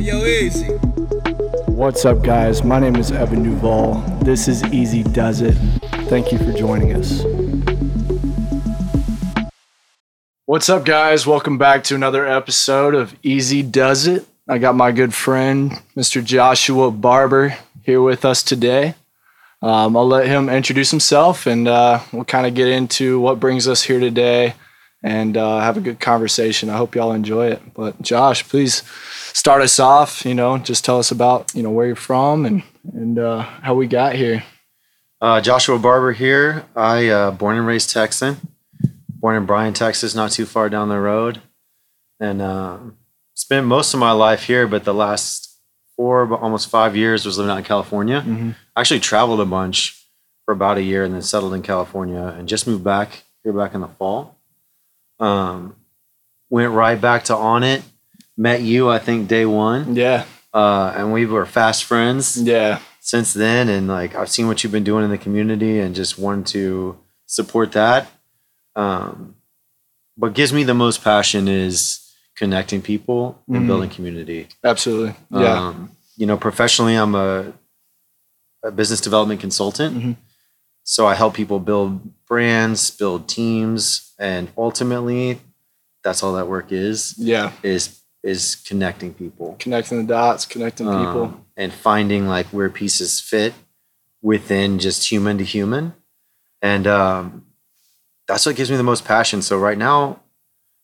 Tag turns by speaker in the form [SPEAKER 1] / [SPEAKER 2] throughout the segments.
[SPEAKER 1] Yo, easy.
[SPEAKER 2] What's up, guys? My name is Evan Duval. This is Easy Does It. Thank you for joining us. What's up, guys? Welcome back to another episode of Easy Does It. I got my good friend, Mr. Joshua Barber, here with us today. Um, I'll let him introduce himself and uh, we'll kind of get into what brings us here today and uh, have a good conversation. I hope y'all enjoy it. But Josh, please start us off. You know, just tell us about you know where you're from and and uh, how we got here.
[SPEAKER 3] Uh, Joshua Barber here. I uh, born and raised Texan. Born in Bryan, Texas, not too far down the road, and uh, spent most of my life here. But the last four, almost five years, was living out in California.
[SPEAKER 2] Mhm.
[SPEAKER 3] Actually, traveled a bunch for about a year, and then settled in California, and just moved back here back in the fall. Um, went right back to Onnit. Met you, I think, day one,
[SPEAKER 2] Yeah,
[SPEAKER 3] uh, and we were fast friends
[SPEAKER 2] yeah,
[SPEAKER 3] since then and like i've seen what you've been doing in the community and just wanted to support that um, what gives me the most passion is connecting people and
[SPEAKER 2] Mhm.
[SPEAKER 3] building community
[SPEAKER 2] absolutely. Yeah,
[SPEAKER 3] um, you know professionally i'm a, a business development consultant
[SPEAKER 2] Mhm.
[SPEAKER 3] so i help people build brands build teams and ultimately that's all that work is
[SPEAKER 2] yeah.
[SPEAKER 3] is is connecting people
[SPEAKER 2] Connecting the dots, connecting people.
[SPEAKER 3] um, and finding like where pieces fit within just human to human and um, that's what gives me the most passion so right now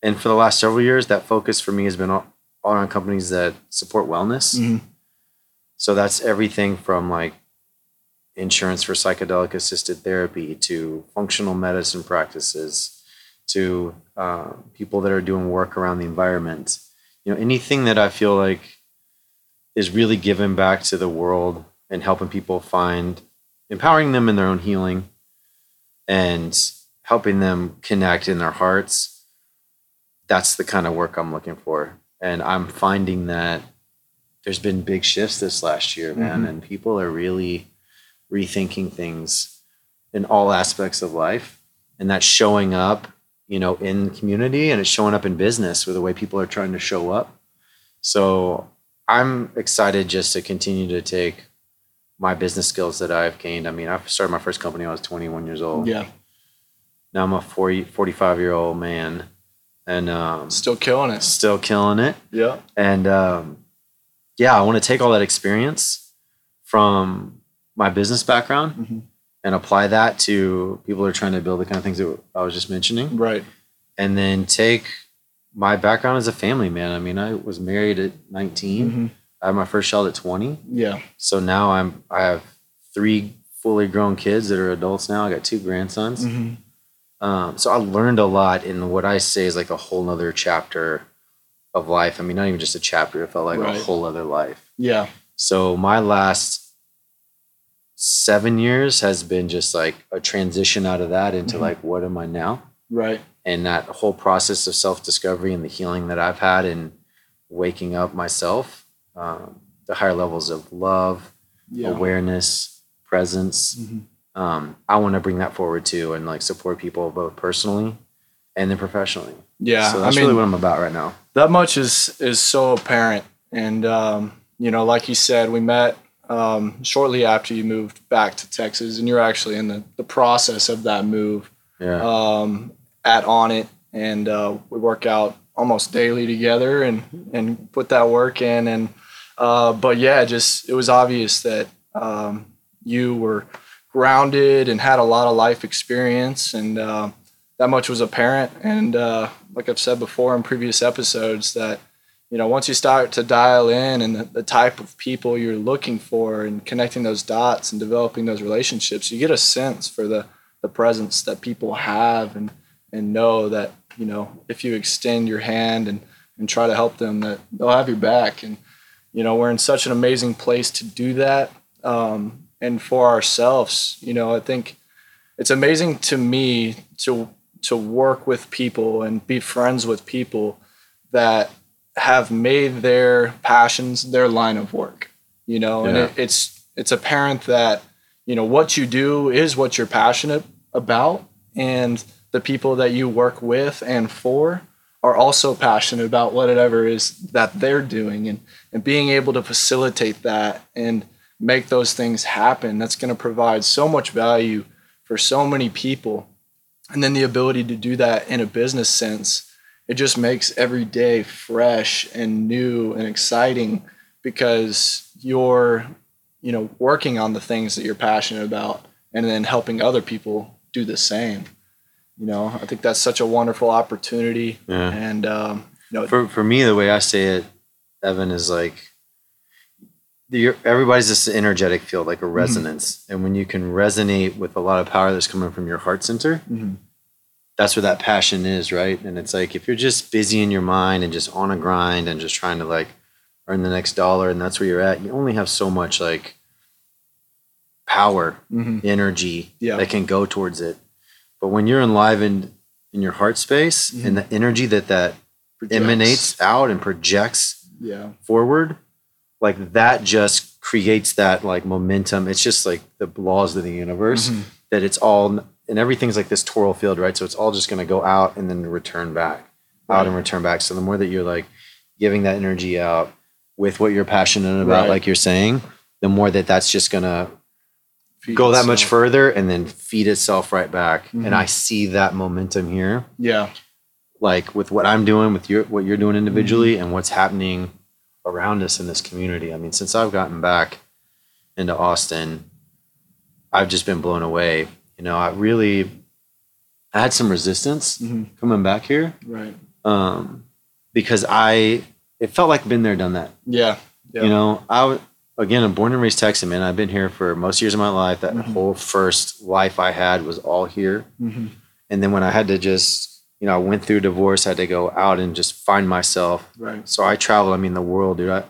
[SPEAKER 3] and for the last several years that focus for me has been all, all on companies that support wellness
[SPEAKER 2] Mhm.
[SPEAKER 3] so that's everything from like insurance for psychedelic assisted therapy to functional medicine practices to uh, people that are doing work around the environment you know anything that i feel like is really giving back to the world and helping people find empowering them in their own healing and helping them connect in their hearts that's the kind of work i'm looking for and i'm finding that there's been big shifts this last year man
[SPEAKER 2] Mhm.
[SPEAKER 3] and people are really rethinking things in all aspects of life and that's showing up you know in community and it's showing up in business with the way people are trying to show up. So i'm excited just to continue to take my business skills that i've gained. I mean i started my first company when i was 21 years old.
[SPEAKER 2] Yeah,
[SPEAKER 3] now i'm a 40, 45 year old man and um,
[SPEAKER 2] still killing it.
[SPEAKER 3] still killing it.
[SPEAKER 2] Yeah,
[SPEAKER 3] and um, yeah i want to take all that experience from my business background
[SPEAKER 2] Mhm.
[SPEAKER 3] And apply that to people who are trying to build the kind of things that i was just mentioning
[SPEAKER 2] right.
[SPEAKER 3] and then take my background as a family man i mean i was married at 19
[SPEAKER 2] Mhm.
[SPEAKER 3] i had my first child at 20
[SPEAKER 2] Yeah,
[SPEAKER 3] so now i'm i have three fully grown kids that are adults now i got two grandsons
[SPEAKER 2] Mhm.
[SPEAKER 3] um, so I learned a lot in what I say is like a whole nother chapter of life. I mean, not even just a chapter, it felt like
[SPEAKER 2] Right.
[SPEAKER 3] a whole other life.
[SPEAKER 2] yeah,
[SPEAKER 3] So my last seven years has been just like a transition out of that into
[SPEAKER 2] Mhm.
[SPEAKER 3] like, what am I now?
[SPEAKER 2] right.
[SPEAKER 3] And that whole process of self discovery and the healing that I've had and waking up myself, um, the higher levels of love,
[SPEAKER 2] Yeah.
[SPEAKER 3] awareness, presence,
[SPEAKER 2] Mhm.
[SPEAKER 3] um, I want to bring that forward too and like support people both personally and then professionally.
[SPEAKER 2] Yeah,
[SPEAKER 3] so
[SPEAKER 2] I
[SPEAKER 3] that's
[SPEAKER 2] mean,
[SPEAKER 3] really what I'm about right now.
[SPEAKER 2] that much is is so apparent and um, you know like you said we met um, shortly after you moved back to texas and you're actually in the, the process of that move
[SPEAKER 3] Yeah.
[SPEAKER 2] um, at Onnit and uh, we work out almost daily together and and put that work in and uh, but yeah just it was obvious that um, you were grounded and had a lot of life experience and uh, that much was apparent and uh, like i've said before in previous episodes that you know once you start to dial in and the, the type of people you're looking for and connecting those dots and developing those relationships you get a sense for the the presence that people have and and know that you know if you extend your hand and and try to help them that they'll have your back. And you know we're in such an amazing place to do that um, and for ourselves you know i think it's amazing to me to to work with people and be friends with people that have made their passions their line of work you know and it, it's it's apparent that you know what you do is what you're passionate about and the people that you work with and for are also passionate about whatever it is that they're doing and and being able to facilitate that and make those things happen that's going to provide so much value for so many people. And then the ability to do that in a business sense it just makes every day fresh and new and exciting because you're you know working on the things that you're passionate about and then helping other people do the same you know i think that's such a wonderful opportunity
[SPEAKER 3] Yeah.
[SPEAKER 2] and um, you know
[SPEAKER 3] for for me the way i say it evan is like you're, everybody's just an energetic field like a resonance and when you can resonate with a lot of power that's coming from your heart center
[SPEAKER 2] Mhm.
[SPEAKER 3] That's where that passion is right and it's like if you're just busy in your mind and just on a grind and just trying to like earn the next dollar and that's where you're at you only have so much like power
[SPEAKER 2] Mhm.
[SPEAKER 3] energy
[SPEAKER 2] Yeah.
[SPEAKER 3] that can go towards it but when you're enlivened in your heart space and the energy that that emanates out and projects
[SPEAKER 2] yeah
[SPEAKER 3] forward like that just creates that like momentum it's just like the laws of the universe
[SPEAKER 2] Mhm.
[SPEAKER 3] that it's all and everything's like this toral field right so it's all just going to go out and then return back out and return back so the more that you're like giving that energy out with what you're passionate about
[SPEAKER 2] Right.
[SPEAKER 3] like you're saying the more that that's just going to go that much further and then feed itself right back
[SPEAKER 2] Mhm.
[SPEAKER 3] and i see that momentum here
[SPEAKER 2] yeah
[SPEAKER 3] like with what I'm doing, with your what you're doing individually,
[SPEAKER 2] Mm-hmm.
[SPEAKER 3] and what's happening around us in this community. I mean, since I've gotten back into Austin, I've just been blown away. You know, I really I had some resistance
[SPEAKER 2] Mhm.
[SPEAKER 3] coming back here
[SPEAKER 2] right
[SPEAKER 3] um, because I it felt like been there, done that.
[SPEAKER 2] yeah yeah
[SPEAKER 3] You know, I again, I'm born and raised Texan, man. I've been here for most years of my life. That
[SPEAKER 2] Mhm.
[SPEAKER 3] whole first life I had was all here
[SPEAKER 2] Mhm.
[SPEAKER 3] and then when I had to just, you know, I went through divorce, I had to go out and just find myself.
[SPEAKER 2] right
[SPEAKER 3] So I travel. I mean, the world, dude. I,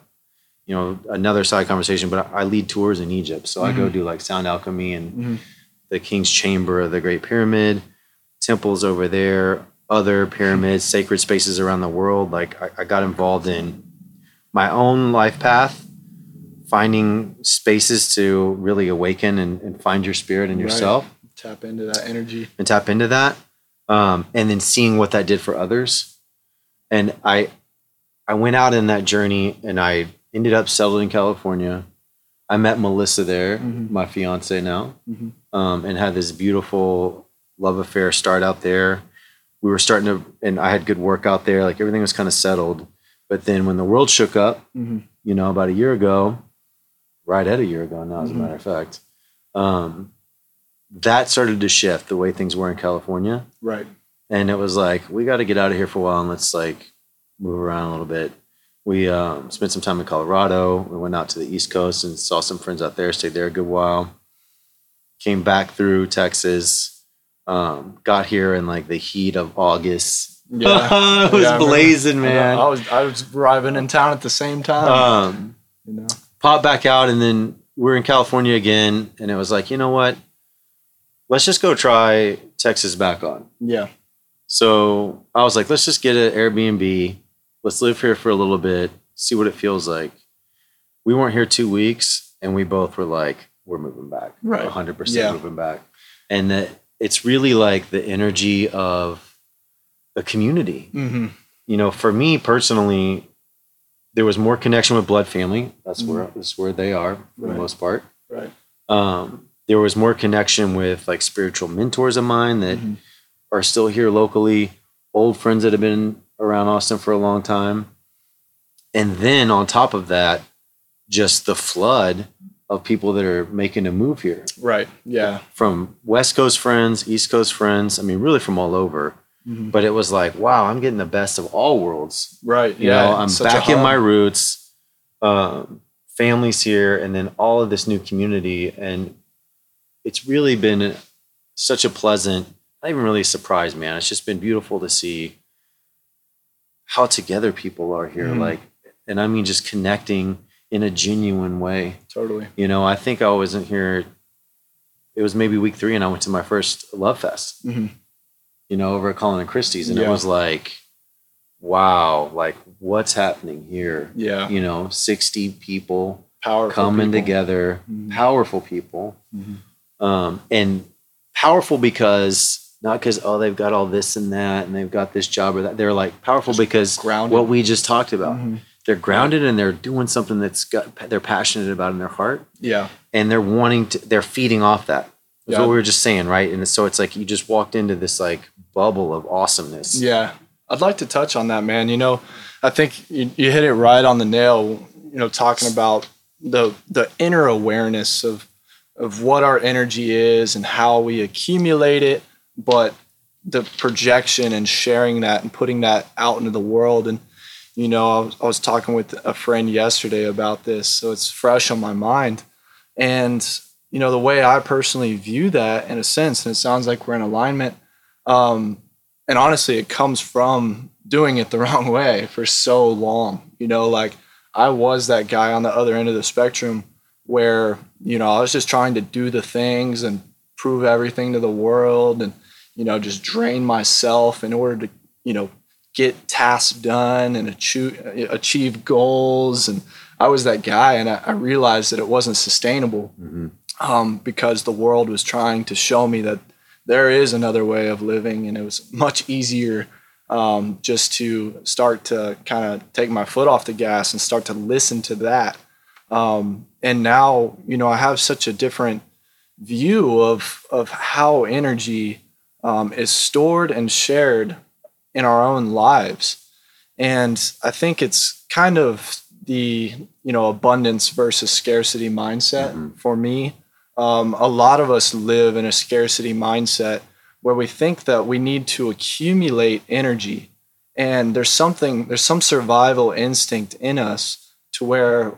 [SPEAKER 3] you know, another side conversation, but I lead tours in Egypt. So I go do like sound alchemy and
[SPEAKER 2] Mhm.
[SPEAKER 3] The King's Chamber of the Great Pyramid, temples over there, other pyramids, sacred spaces around the world. Like I, I got involved in my own life path, finding spaces to really awaken and, and find your spirit and
[SPEAKER 2] Right.
[SPEAKER 3] yourself
[SPEAKER 2] tap into that energy
[SPEAKER 3] and tap into that um, and then seeing what that did for others and i i went out in that journey and i ended up settled in california i met melissa there
[SPEAKER 2] Mhm.
[SPEAKER 3] my fiance now
[SPEAKER 2] Mhm.
[SPEAKER 3] um, and had this beautiful love affair start out there we were starting to and i had good work out there like everything was kind of settled but then when the world shook up
[SPEAKER 2] Mhm.
[SPEAKER 3] you know about a year ago right at a year ago now as a matter of fact um, that started to shift the way things were in california
[SPEAKER 2] right
[SPEAKER 3] and it was like we got to get out of here for a while and let's like move around a little bit we um, spent some time in colorado we went out to the east coast and saw some friends out there stayed there a good while came back through texas um, got here in like the heat of august
[SPEAKER 2] yeah
[SPEAKER 3] it was
[SPEAKER 2] Yeah,
[SPEAKER 3] blazing man
[SPEAKER 2] I was I was arriving in town at the same time.
[SPEAKER 3] um,
[SPEAKER 2] you know.
[SPEAKER 3] popped back out and then we're in California again and it was like, you know what? Let's just go try Texas back on.
[SPEAKER 2] Yeah.
[SPEAKER 3] So I was like, let's just get an Airbnb. Let's live here for a little bit, see what it feels like. We weren't here two weeks and we both were like, we're moving back.
[SPEAKER 2] Right.
[SPEAKER 3] 100%
[SPEAKER 2] Yeah.
[SPEAKER 3] moving back. And that it's really like the energy of the community
[SPEAKER 2] Mm-hmm.
[SPEAKER 3] you know, for me personally, there was more connection with blood family. That's where that's where they are for
[SPEAKER 2] Mm-hmm. Right.
[SPEAKER 3] the most part.
[SPEAKER 2] Right.
[SPEAKER 3] Um, there was more connection with like spiritual mentors of mine that
[SPEAKER 2] Mhm.
[SPEAKER 3] are still here locally, old friends that have been around Austin for a long time. And then on top of that, just the flood of people that are making a move here
[SPEAKER 2] Right. Yeah.
[SPEAKER 3] from West Coast friends, East Coast friends. I mean, really from all over.
[SPEAKER 2] Mhm.
[SPEAKER 3] But it was like, wow, I'm getting the best of all worlds.
[SPEAKER 2] Right.
[SPEAKER 3] You
[SPEAKER 2] yeah.
[SPEAKER 3] know, I'm
[SPEAKER 2] such
[SPEAKER 3] back in my roots. Um, families here, and then all of this new community, and it's really been such a pleasant, not even really a surprise, man. It's just been beautiful to see how together people are here,
[SPEAKER 2] Mhm.
[SPEAKER 3] like, and I mean, just connecting in a genuine way.
[SPEAKER 2] Totally.
[SPEAKER 3] You know, I think I wasn't here. It was maybe week three, and I went to my first Love Fest
[SPEAKER 2] Mhm.
[SPEAKER 3] you know, over at Colin and Christie's. And it was like, wow, like what's happening here?
[SPEAKER 2] Yeah.
[SPEAKER 3] You know, 60 people
[SPEAKER 2] Powerful.
[SPEAKER 3] coming
[SPEAKER 2] people.
[SPEAKER 3] together,
[SPEAKER 2] Mhm.
[SPEAKER 3] powerful people.
[SPEAKER 2] Mhm.
[SPEAKER 3] Um, and powerful because not because oh they've got all this and that and they've got this job or that. They're like powerful because
[SPEAKER 2] grounded.
[SPEAKER 3] what we just talked about.
[SPEAKER 2] Mhm.
[SPEAKER 3] They're grounded and they're doing something that's got they're passionate about in their heart
[SPEAKER 2] Yeah.
[SPEAKER 3] and they're wanting to they're feeding off that. That's
[SPEAKER 2] Yeah.
[SPEAKER 3] what we were just saying, right? And so it's like you just walked into this like bubble of awesomeness.
[SPEAKER 2] Yeah. I'd like to touch on that, man. You know, I think you, you hit it right on the nail, you know, talking about the the inner awareness of of what our energy is and how we accumulate it, but the projection and sharing that and putting that out into the world. And, you know, I was, I was talking with a friend yesterday about this, so it's fresh on my mind. And, you know, the way I personally view that in a sense, and it sounds like we're in alignment, um, and honestly, it comes from doing it the wrong way for so long. You know, like I was that guy on the other end of the spectrum where, you know, I was just trying to do the things and prove everything to the world and, you know, just drain myself in order to, you know, get tasks done and achieve, achieve goals. And I was that guy. And I, I realized that it wasn't sustainable
[SPEAKER 3] Mhm.
[SPEAKER 2] um, because the world was trying to show me that there is another way of living, and it was much easier um, just to start to kind of take my foot off the gas and start to listen to that. Um, and now, you know, I have such a different view of of how energy um, is stored and shared in our own lives, and I think it's kind of the you know abundance versus scarcity mindset
[SPEAKER 3] Mhm.
[SPEAKER 2] for me. Um, a lot of us live in a scarcity mindset where we think that we need to accumulate energy. And there's something there's some survival instinct in us to where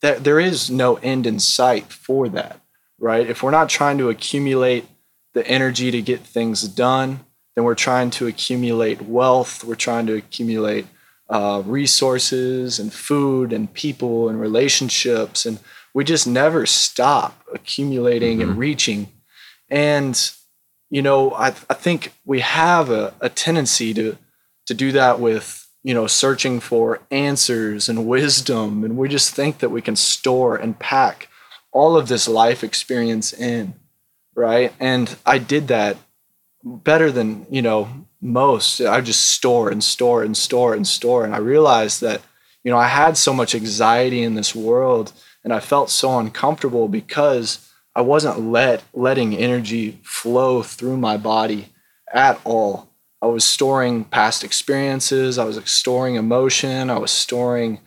[SPEAKER 2] that there is no end in sight for that right? If we're not trying to accumulate the energy to get things done then we're trying to accumulate wealth we're trying to accumulate uh, resources and food and people and relationships and we just never stop accumulating and
[SPEAKER 3] Mhm.
[SPEAKER 2] reaching. And, you know, I, I think we have a, a tendency to, to do that with, you know, searching for answers and wisdom. And we just think that we can store and pack all of this life experience in, right? And I did that better than, you know, most. I just store and store and store and store. And I realized that, you know, I had so much anxiety in this world and I felt so uncomfortable because I wasn't let letting energy flow through my body at all. I was storing past experiences, I was storing emotion, I was storing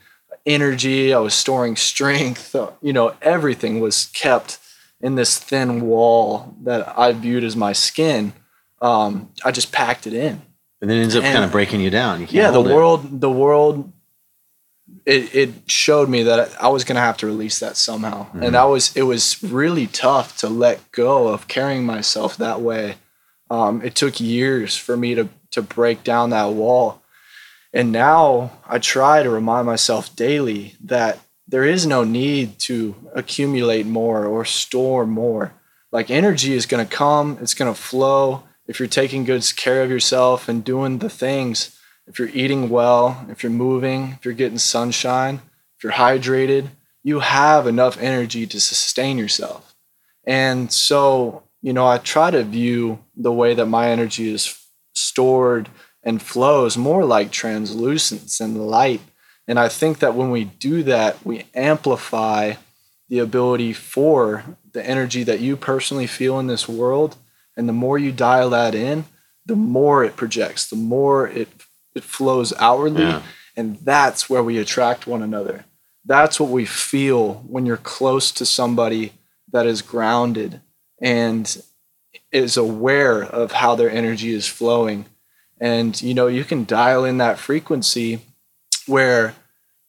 [SPEAKER 2] energy, I was storing strength. You know, everything was kept in this thin wall that I viewed as my skin. Um, I just packed it in
[SPEAKER 3] And then it ends up
[SPEAKER 2] And-
[SPEAKER 3] kind of breaking you down. You
[SPEAKER 2] yeah the
[SPEAKER 3] it.
[SPEAKER 2] world the world it, it showed me that i was going to have to release that somehow
[SPEAKER 3] Mhm.
[SPEAKER 2] and that was it was really tough to let go of carrying myself that way um, it took years for me to to break down that wall and now i try to remind myself daily that there is no need to accumulate more or store more like energy is going to come it's going to flow if you're taking good care of yourself and doing the things if you're eating well, if you're moving, if you're getting sunshine, if you're hydrated, you have enough energy to sustain yourself. And so, you know, I try to view the way that my energy is stored and flows more like translucence and light. And I think that when we do that, we amplify the ability for the energy that you personally feel in this world. And the more you dial that in, the more it projects, the more it it flows outwardly
[SPEAKER 3] Yeah.
[SPEAKER 2] and that's where we attract one another that's what we feel when you're close to somebody that is grounded and is aware of how their energy is flowing and you know you can dial in that frequency where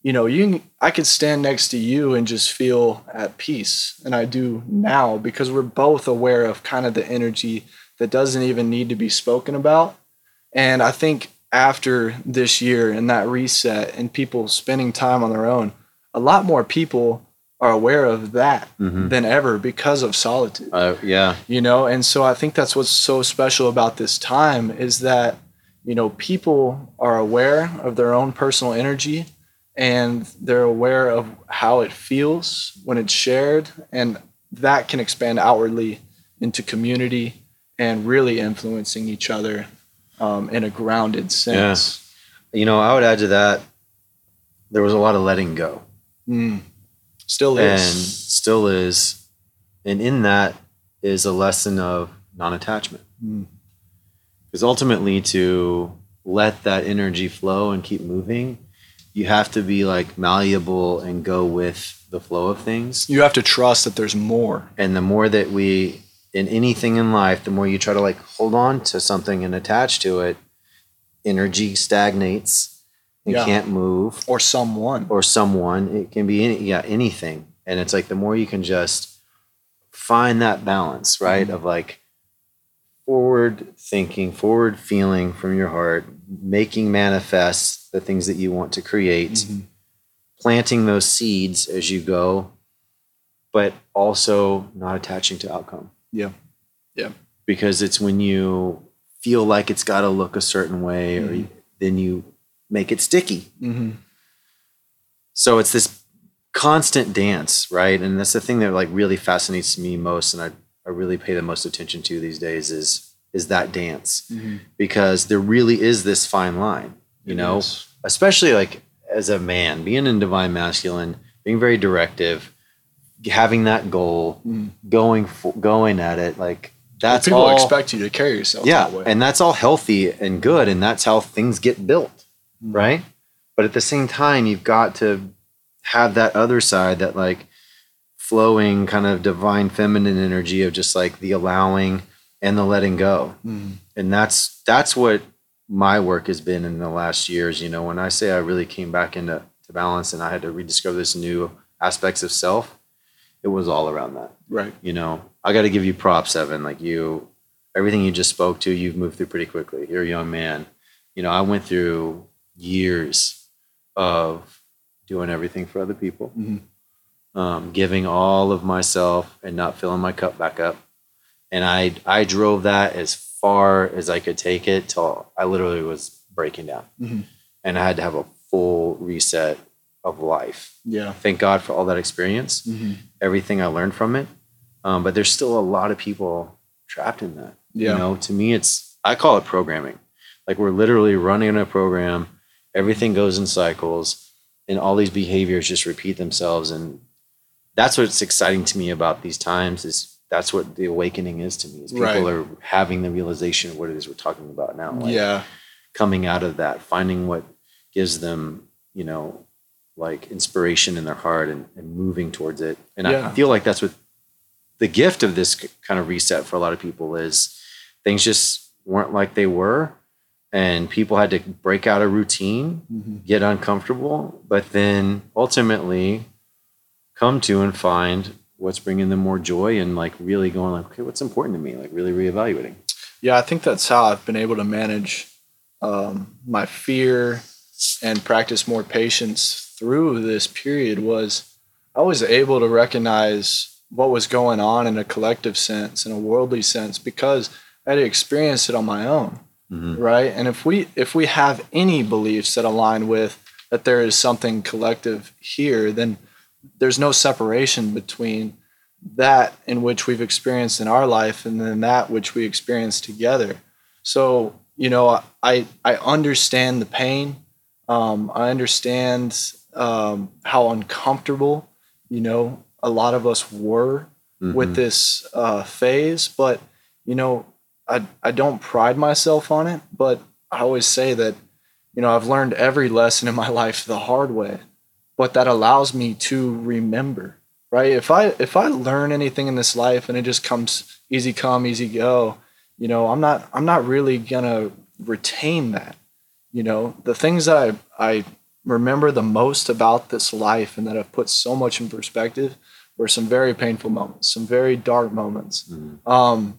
[SPEAKER 2] you know you i could stand next to you and just feel at peace and i do now because we're both aware of kind of the energy that doesn't even need to be spoken about and i think after this year and that reset and people spending time on their own a lot more people are aware of that
[SPEAKER 3] Mhm.
[SPEAKER 2] than ever because of solitude
[SPEAKER 3] Uh, yeah.
[SPEAKER 2] you know and so i think that's what's so special about this time is that you know people are aware of their own personal energy and they're aware of how it feels when it's shared and that can expand outwardly into community and really influencing each other um, in a grounded sense.
[SPEAKER 3] You know, I would add to that. There was a lot of letting go,
[SPEAKER 2] Mm. Still
[SPEAKER 3] and still is, and in that is a lesson of non-attachment.
[SPEAKER 2] Mm.
[SPEAKER 3] Because ultimately, to let that energy flow and keep moving, you have to be like malleable and go with the flow of things.
[SPEAKER 2] You have to trust that there's more.
[SPEAKER 3] And the more that we, in anything in life, the more you try to like hold on to something and attach to it, energy stagnates and
[SPEAKER 2] Yeah.
[SPEAKER 3] can't move.
[SPEAKER 2] Or someone.
[SPEAKER 3] Or someone, it can be any, yeah, anything. And it's like the more you can just find that balance, right? Mm-hmm. Of like forward thinking, forward feeling from your heart, making manifest the things that you want to create,
[SPEAKER 2] Mhm.
[SPEAKER 3] planting those seeds as you go, but also not attaching to outcome.
[SPEAKER 2] Yeah. Yeah.
[SPEAKER 3] Because it's when you feel like it's got to look a certain way, or
[SPEAKER 2] Mhm.
[SPEAKER 3] you, then you make it sticky.
[SPEAKER 2] hmm
[SPEAKER 3] So it's this constant dance, right? And that's the thing that like really fascinates me most, and I, I really pay the most attention to these days is is that dance
[SPEAKER 2] hmm
[SPEAKER 3] because there really is this fine line, you know, especially like as a man, being in divine masculine, being very directive, having that goal,
[SPEAKER 2] Mm.
[SPEAKER 3] going for, going at it, like that's
[SPEAKER 2] people
[SPEAKER 3] all.
[SPEAKER 2] expect you to carry yourself
[SPEAKER 3] yeah,
[SPEAKER 2] that way.
[SPEAKER 3] and that's all healthy and good, and that's how things get built,
[SPEAKER 2] Mm.
[SPEAKER 3] right? But at the same time, you've got to have that other side, that like flowing kind of divine feminine energy of just like the allowing and the letting go.
[SPEAKER 2] Mhm.
[SPEAKER 3] and that's that's what my work has been in the last years you know. When i say i really came back into to balance and i had to rediscover this new aspects of self it was all around that.
[SPEAKER 2] Right.
[SPEAKER 3] you know i got to give you props evan. Like you everything you just spoke to you've moved through pretty quickly. You're a young man. You know i went through years of doing everything for other people.
[SPEAKER 2] Mhm.
[SPEAKER 3] Um, giving all of myself and not filling my cup back up and i i drove that as far as i could take it till i literally was breaking down
[SPEAKER 2] Mhm.
[SPEAKER 3] and i had to have a full reset of life
[SPEAKER 2] Yeah.
[SPEAKER 3] thank god for all that experience
[SPEAKER 2] hmm
[SPEAKER 3] everything I learned from it. Um, but there's still a lot of people trapped in that.
[SPEAKER 2] Yeah.
[SPEAKER 3] You know, to me, it's I call it programming. Like we're literally running a program. Everything goes in cycles, and all these behaviors just repeat themselves. And that's what's exciting to me about these times is that's what the awakening is to me. Is people
[SPEAKER 2] Right.
[SPEAKER 3] are having the realization of what it is we're talking about now. Like
[SPEAKER 2] yeah.
[SPEAKER 3] coming out of that, finding what gives them, you know, like inspiration in their heart and, and moving towards it. And
[SPEAKER 2] Yeah.
[SPEAKER 3] I feel like that's what the gift of this kind of reset for a lot of people is things just weren't like they were. And people had to break out a routine,
[SPEAKER 2] hmm
[SPEAKER 3] get uncomfortable, but then ultimately come to and find what's bringing them more joy and like really going like, okay, what's important to me? Like really reevaluating.
[SPEAKER 2] Yeah, I think that's how I've been able to manage um, my fear and practice more patience through this period. Was I was able to recognize what was going on in a collective sense, in a worldly sense, because I had experienced it on my own,
[SPEAKER 3] Mhm.
[SPEAKER 2] right? And if we if we have any beliefs that align with that there is something collective here, then there's no separation between that in which we've experienced in our life and then that which we experience together. So, you know, I I understand the pain. Um, I understand um, how uncomfortable, you know, a lot of us were with
[SPEAKER 3] Mhm.
[SPEAKER 2] this uh, phase. But, you know, I, I don't pride myself on it, but I always say that, you know, I've learned every lesson in my life the hard way, but that allows me to remember, right? If I, if I learn anything in this life and it just comes easy come, easy go, you know, I'm not, I'm not really gonna retain that. You know, the things that I, I remember the most about this life and that have put so much in perspective were some very painful moments, some very dark moments.
[SPEAKER 3] Mhm.
[SPEAKER 2] Um,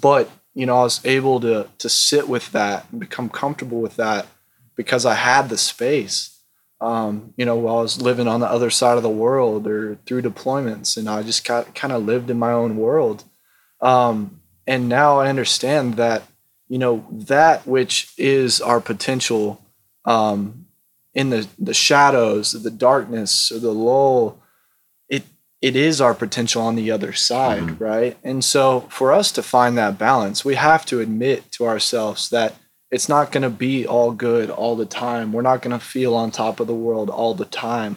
[SPEAKER 2] but you know, I was able to to sit with that and become comfortable with that because I had the space. Um, you know, while I was living on the other side of the world or through deployments, and I just got kind of lived in my own world. Um, and now I understand that you know that which is our potential um, in the the shadows, the darkness, or the lull. It it is our potential on the other side, right? And so for us to find that balance, we have to admit to ourselves that it's not going to be all good all the time. We're not going to feel on top of the world all the time.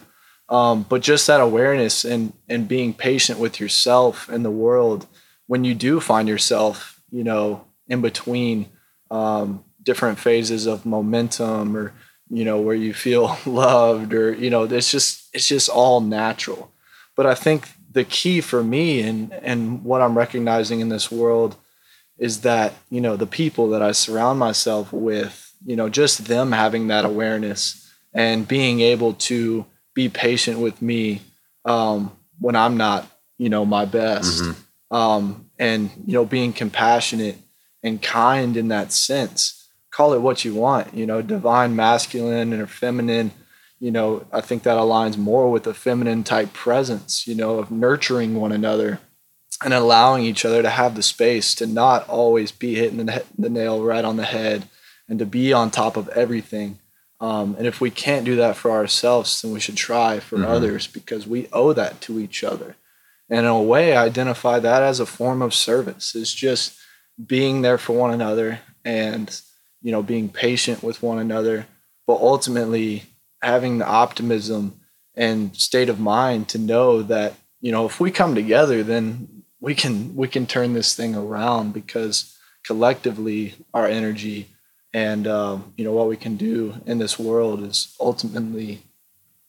[SPEAKER 2] Um, but just that awareness and and being patient with yourself and the world when you do find yourself, you know, in between um, different phases of momentum or you know where you feel loved or you know it's just it's just all natural but i think the key for me and and what i'm recognizing in this world is that you know the people that i surround myself with you know just them having that awareness and being able to be patient with me um, when i'm not you know my best. Um, and you know being compassionate and kind in that sense. Call it what you want you know divine masculine or feminine. You know i think that aligns more with a feminine type presence you know of nurturing one another and allowing each other to have the space to not always be hitting the, the nail right on the head and to be on top of everything um, and if we can't do that for ourselves then we should try for
[SPEAKER 3] Mhm.
[SPEAKER 2] others because we owe that to each other and in a way I identify that as a form of service is just being there for one another and you know being patient with one another but ultimately having the optimism and state of mind to know that you know if we come together then we can we can turn this thing around because collectively our energy and um, you know what we can do in this world is ultimately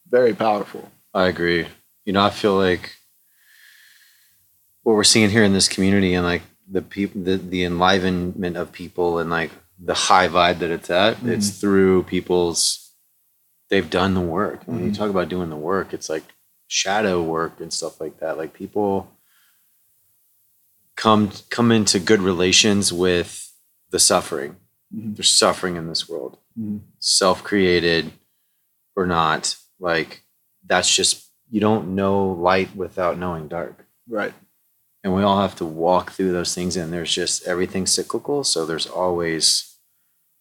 [SPEAKER 2] very powerful
[SPEAKER 3] I agree. You know, I feel like what we're seeing here in this community and like the people, the, the enlivenment of people and like the high vibe that it's at, it's through people's, they've done the work. When you
[SPEAKER 2] Mhm.
[SPEAKER 3] talk about doing the work, it's like shadow work and stuff like that. Like people come, come into good relations with the suffering.
[SPEAKER 2] Mhm.
[SPEAKER 3] There's suffering in this world
[SPEAKER 2] Mhm.
[SPEAKER 3] self-created or not like that's just you don't know light without knowing dark
[SPEAKER 2] right
[SPEAKER 3] and we all have to walk through those things and there's just everything cyclical so there's always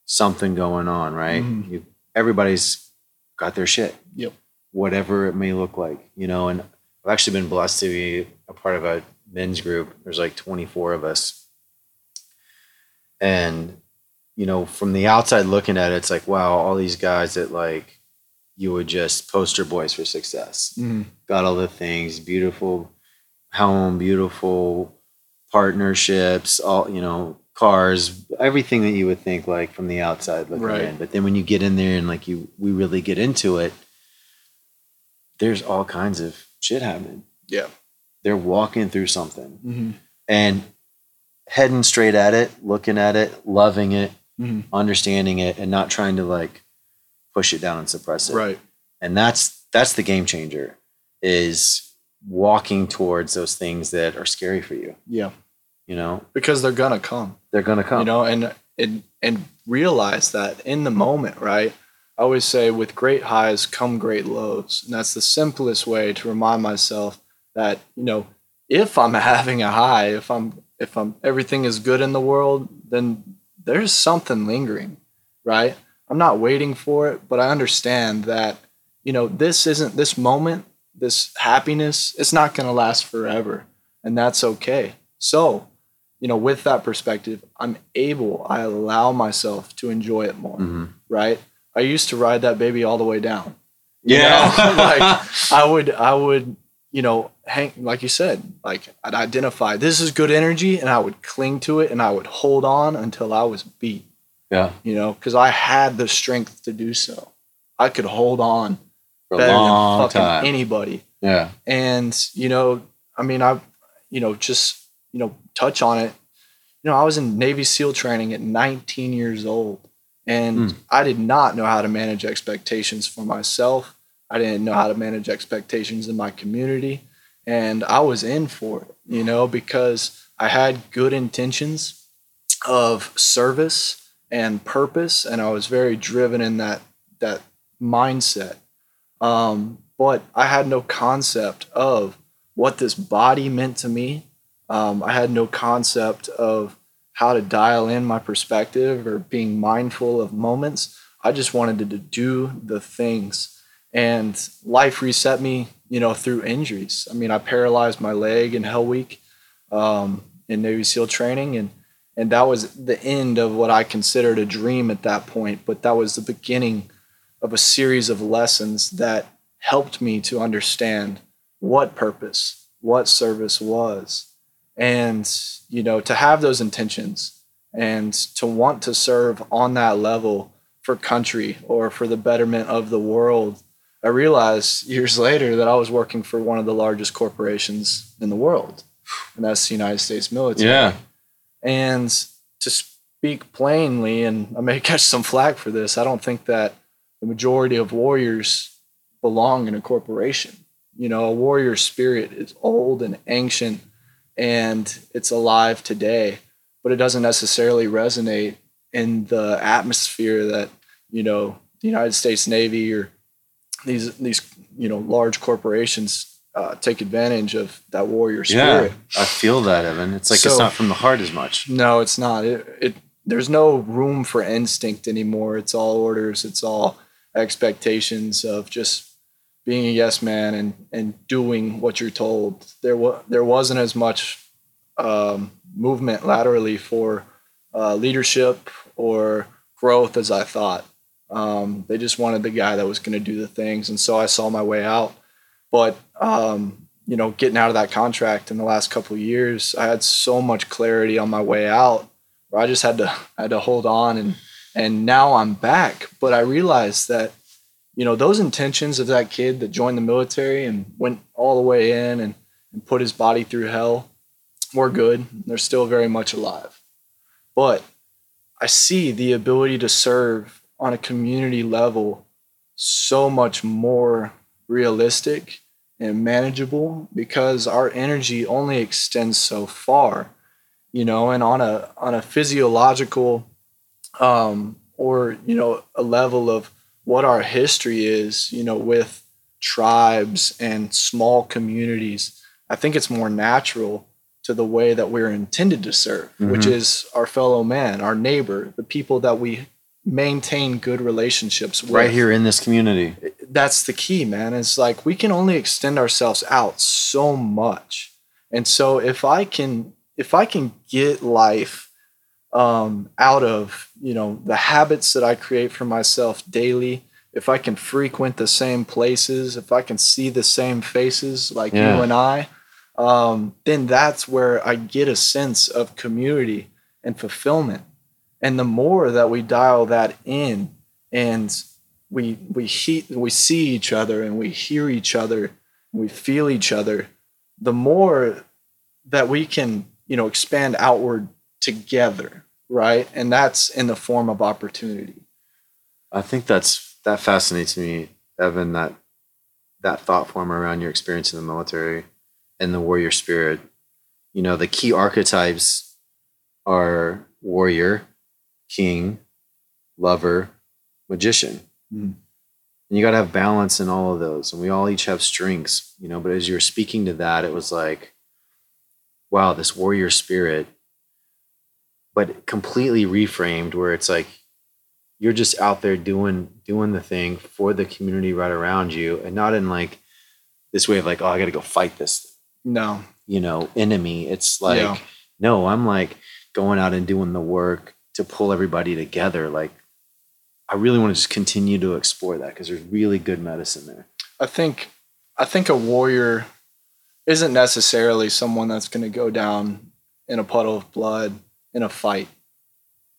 [SPEAKER 3] something going on right
[SPEAKER 2] Mhm.
[SPEAKER 3] you, everybody's got their shit
[SPEAKER 2] Yep.
[SPEAKER 3] whatever it may look like you know and i've actually been blessed to be a part of a men's group there's like 24 of us. And you know from the outside looking at it it's like wow all these guys that like you would just poster boys for success.
[SPEAKER 2] Mhm.
[SPEAKER 3] got all the things beautiful home beautiful partnerships all you know cars everything that you would think like from the outside looking
[SPEAKER 2] Right.
[SPEAKER 3] in. But then when you get in there and like you we really get into it there's all kinds of shit happening.
[SPEAKER 2] Yeah
[SPEAKER 3] they're walking through something
[SPEAKER 2] Mhm.
[SPEAKER 3] and heading straight at it looking at it loving it
[SPEAKER 2] Mhm.
[SPEAKER 3] understanding it and not trying to like push it down and suppress it.
[SPEAKER 2] Right.
[SPEAKER 3] And that's that's the game changer is walking towards those things that are scary for you.
[SPEAKER 2] Yeah.
[SPEAKER 3] You know?
[SPEAKER 2] Because they're gonna come.
[SPEAKER 3] They're gonna come.
[SPEAKER 2] You know and and and realize that in the moment right? I always say with great highs come great lows. And that's the simplest way to remind myself that you know if i'm having a high if i'm if i'm everything is good in the world then there's something lingering right i'm not waiting for it but i understand that you know this isn't this moment this happiness it's not going to last forever and that's okay so you know, with that perspective, I'm able, I allow myself to enjoy it more,
[SPEAKER 3] Mhm.
[SPEAKER 2] right? I used to ride that baby all the way down. you
[SPEAKER 3] yeah
[SPEAKER 2] know? like I would, I would, you know, hang, like you said, like I'd identify this is good energy and I would cling to it and I would hold on until I was beat,
[SPEAKER 3] yeah.
[SPEAKER 2] You know, because I had the strength to do so. I could hold on
[SPEAKER 3] for a
[SPEAKER 2] better
[SPEAKER 3] long
[SPEAKER 2] than fucking
[SPEAKER 3] time.
[SPEAKER 2] anybody.
[SPEAKER 3] Yeah.
[SPEAKER 2] And you know i mean i you know just you know touch on it. You know i was in navy seal training at 19 years old and
[SPEAKER 3] Mm.
[SPEAKER 2] i did not know how to manage expectations for myself i didn't know how to manage expectations in my community and i was in for it you know because i had good intentions of service and purpose and i was very driven in that that mindset um, but I had no concept of what this body meant to me. Um, I had no concept of how to dial in my perspective or being mindful of moments. I just wanted to do the things, and life reset me. you know, through injuries. I mean, I paralyzed my leg in Hell Week um, in Navy SEAL training, and and that was the end of what I considered a dream at that point. But that was the beginning of a series of lessons that helped me to understand what purpose, what service was, and you know, to have those intentions and to want to serve on that level for country or for the betterment of the world. I realized years later that I was working for one of the largest corporations in the world, and that's the United States military.
[SPEAKER 3] Yeah.
[SPEAKER 2] And to speak plainly, and I may catch some flack for this, I don't think that the majority of warriors belong in a corporation. You know, a warrior spirit is old and ancient and it's alive today, but it doesn't necessarily resonate in the atmosphere that, you know, the United States Navy or these these, you know, large corporations uh, take advantage of that warrior spirit.
[SPEAKER 3] Yeah. I feel that, Evan. It's like it's not from the heart as much.
[SPEAKER 2] No, it's not. It, it there's no room for instinct anymore. It's all orders. It's all expectations of just being a yes man and and doing what you're told. There was there wasn't as much um, movement laterally for uh, leadership or growth as I thought. Um, they just wanted the guy that was going to do the things, and so I saw my way out. But um, you know, getting out of that contract in the last couple of years, I had so much clarity on my way out where I just had to I had to hold on and and now I'm back. But I realized that, you know, those intentions of that kid that joined the military and went all the way in and, and put his body through hell were good. They're still very much alive. But I see the ability to serve on a community level so much more realistic and manageable because our energy only extends so far you know and on a on a physiological um or you know a level of what our history is you know with tribes and small communities i think it's more natural to the way that we're intended to serve which
[SPEAKER 3] Mhm.
[SPEAKER 2] is our fellow man our neighbor the people that we maintain good relationships with
[SPEAKER 3] Right here in this community.
[SPEAKER 2] that's the key, man. It's like we can only extend ourselves out so much. And so if I can if I can get life um, out of you know the habits that I create for myself daily, if I can frequent the same places, if I can see the same faces like
[SPEAKER 3] Yeah.
[SPEAKER 2] you and I, um, then that's where I get a sense of community and fulfillment. And the more that we dial that in and we we he, we see each other and we hear each other we feel each other the more that we can you know expand outward together right and that's in the form of opportunity
[SPEAKER 3] I think that's that fascinates me, Evan. That that thought form around your experience in the military and the warrior spirit. You know, the key archetypes are warrior, king, lover, magician.
[SPEAKER 2] Mm.
[SPEAKER 3] And you got to have balance in all of those, and we all each have strengths. You know, but as you were speaking to that, it was like, wow, this warrior spirit, but completely reframed, where it's like you're just out there doing doing the thing for the community right around you and not in like this way of like oh i gotta go fight this
[SPEAKER 2] no
[SPEAKER 3] you know enemy it's like
[SPEAKER 2] Yeah.
[SPEAKER 3] no i'm like going out and doing the work to pull everybody together like i really want to just continue to explore that because there's really good medicine there.
[SPEAKER 2] I think i think a warrior isn't necessarily someone that's going to go down in a puddle of blood in a fight.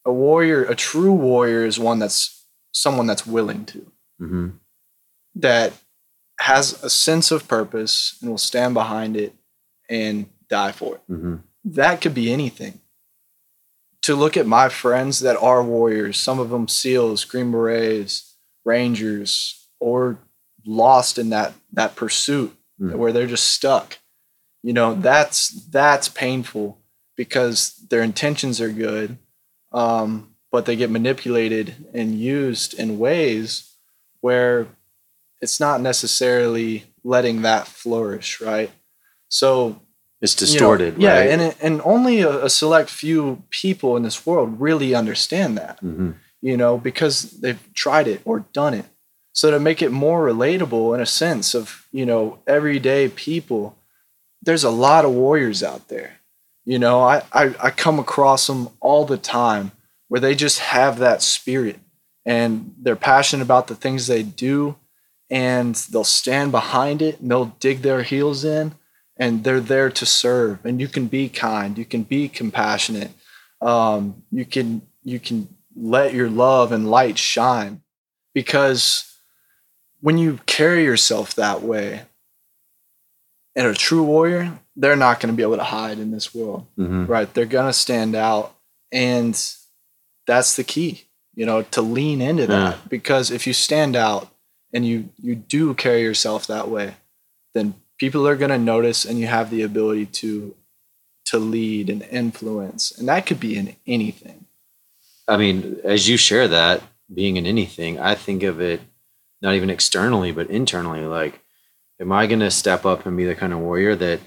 [SPEAKER 2] A warrior a true warrior is one that's someone that's willing to.
[SPEAKER 3] Hmm
[SPEAKER 2] that has a sense of purpose and will stand behind it and die for it.
[SPEAKER 3] hmm
[SPEAKER 2] That could be anything. To look at my friends that are warriors, some of them SEALs, Green Berets, Rangers, or lost in that that pursuit
[SPEAKER 3] Mm.
[SPEAKER 2] where they're just stuck. You know, that's that's painful because their intentions are good, um, but they get manipulated and used in ways where it's not necessarily letting that flourish, right? So
[SPEAKER 3] it's
[SPEAKER 2] you know,
[SPEAKER 3] distorted
[SPEAKER 2] yeah,
[SPEAKER 3] right?
[SPEAKER 2] and and only a, a select few people in this world really understand that,
[SPEAKER 3] hmm
[SPEAKER 2] you know, because they've tried it or done it. So to make it more relatable in a sense of, you know, everyday people, there's a lot of warriors out there. You know, I, I, I come across them all the time where they just have that spirit and they're passionate about the things they do and they'll stand behind it and they'll dig their heels in and they're there to serve. And you can be kind you can be compassionate. Um, you can you can let your love and light shine because when you carry yourself that way and a true warrior they're not going to be able to hide in this world
[SPEAKER 3] Mhm.
[SPEAKER 2] right? They're going to stand out. And that's the key you know to lean into that.
[SPEAKER 3] Yeah.
[SPEAKER 2] because if you stand out and you you do carry yourself that way then people are going to notice and you have the ability to to lead and influence and that could be in anything
[SPEAKER 3] I mean, as you share that, being in anything, I think of it not even externally, but internally. Like, am I going to step up and be the kind of warrior that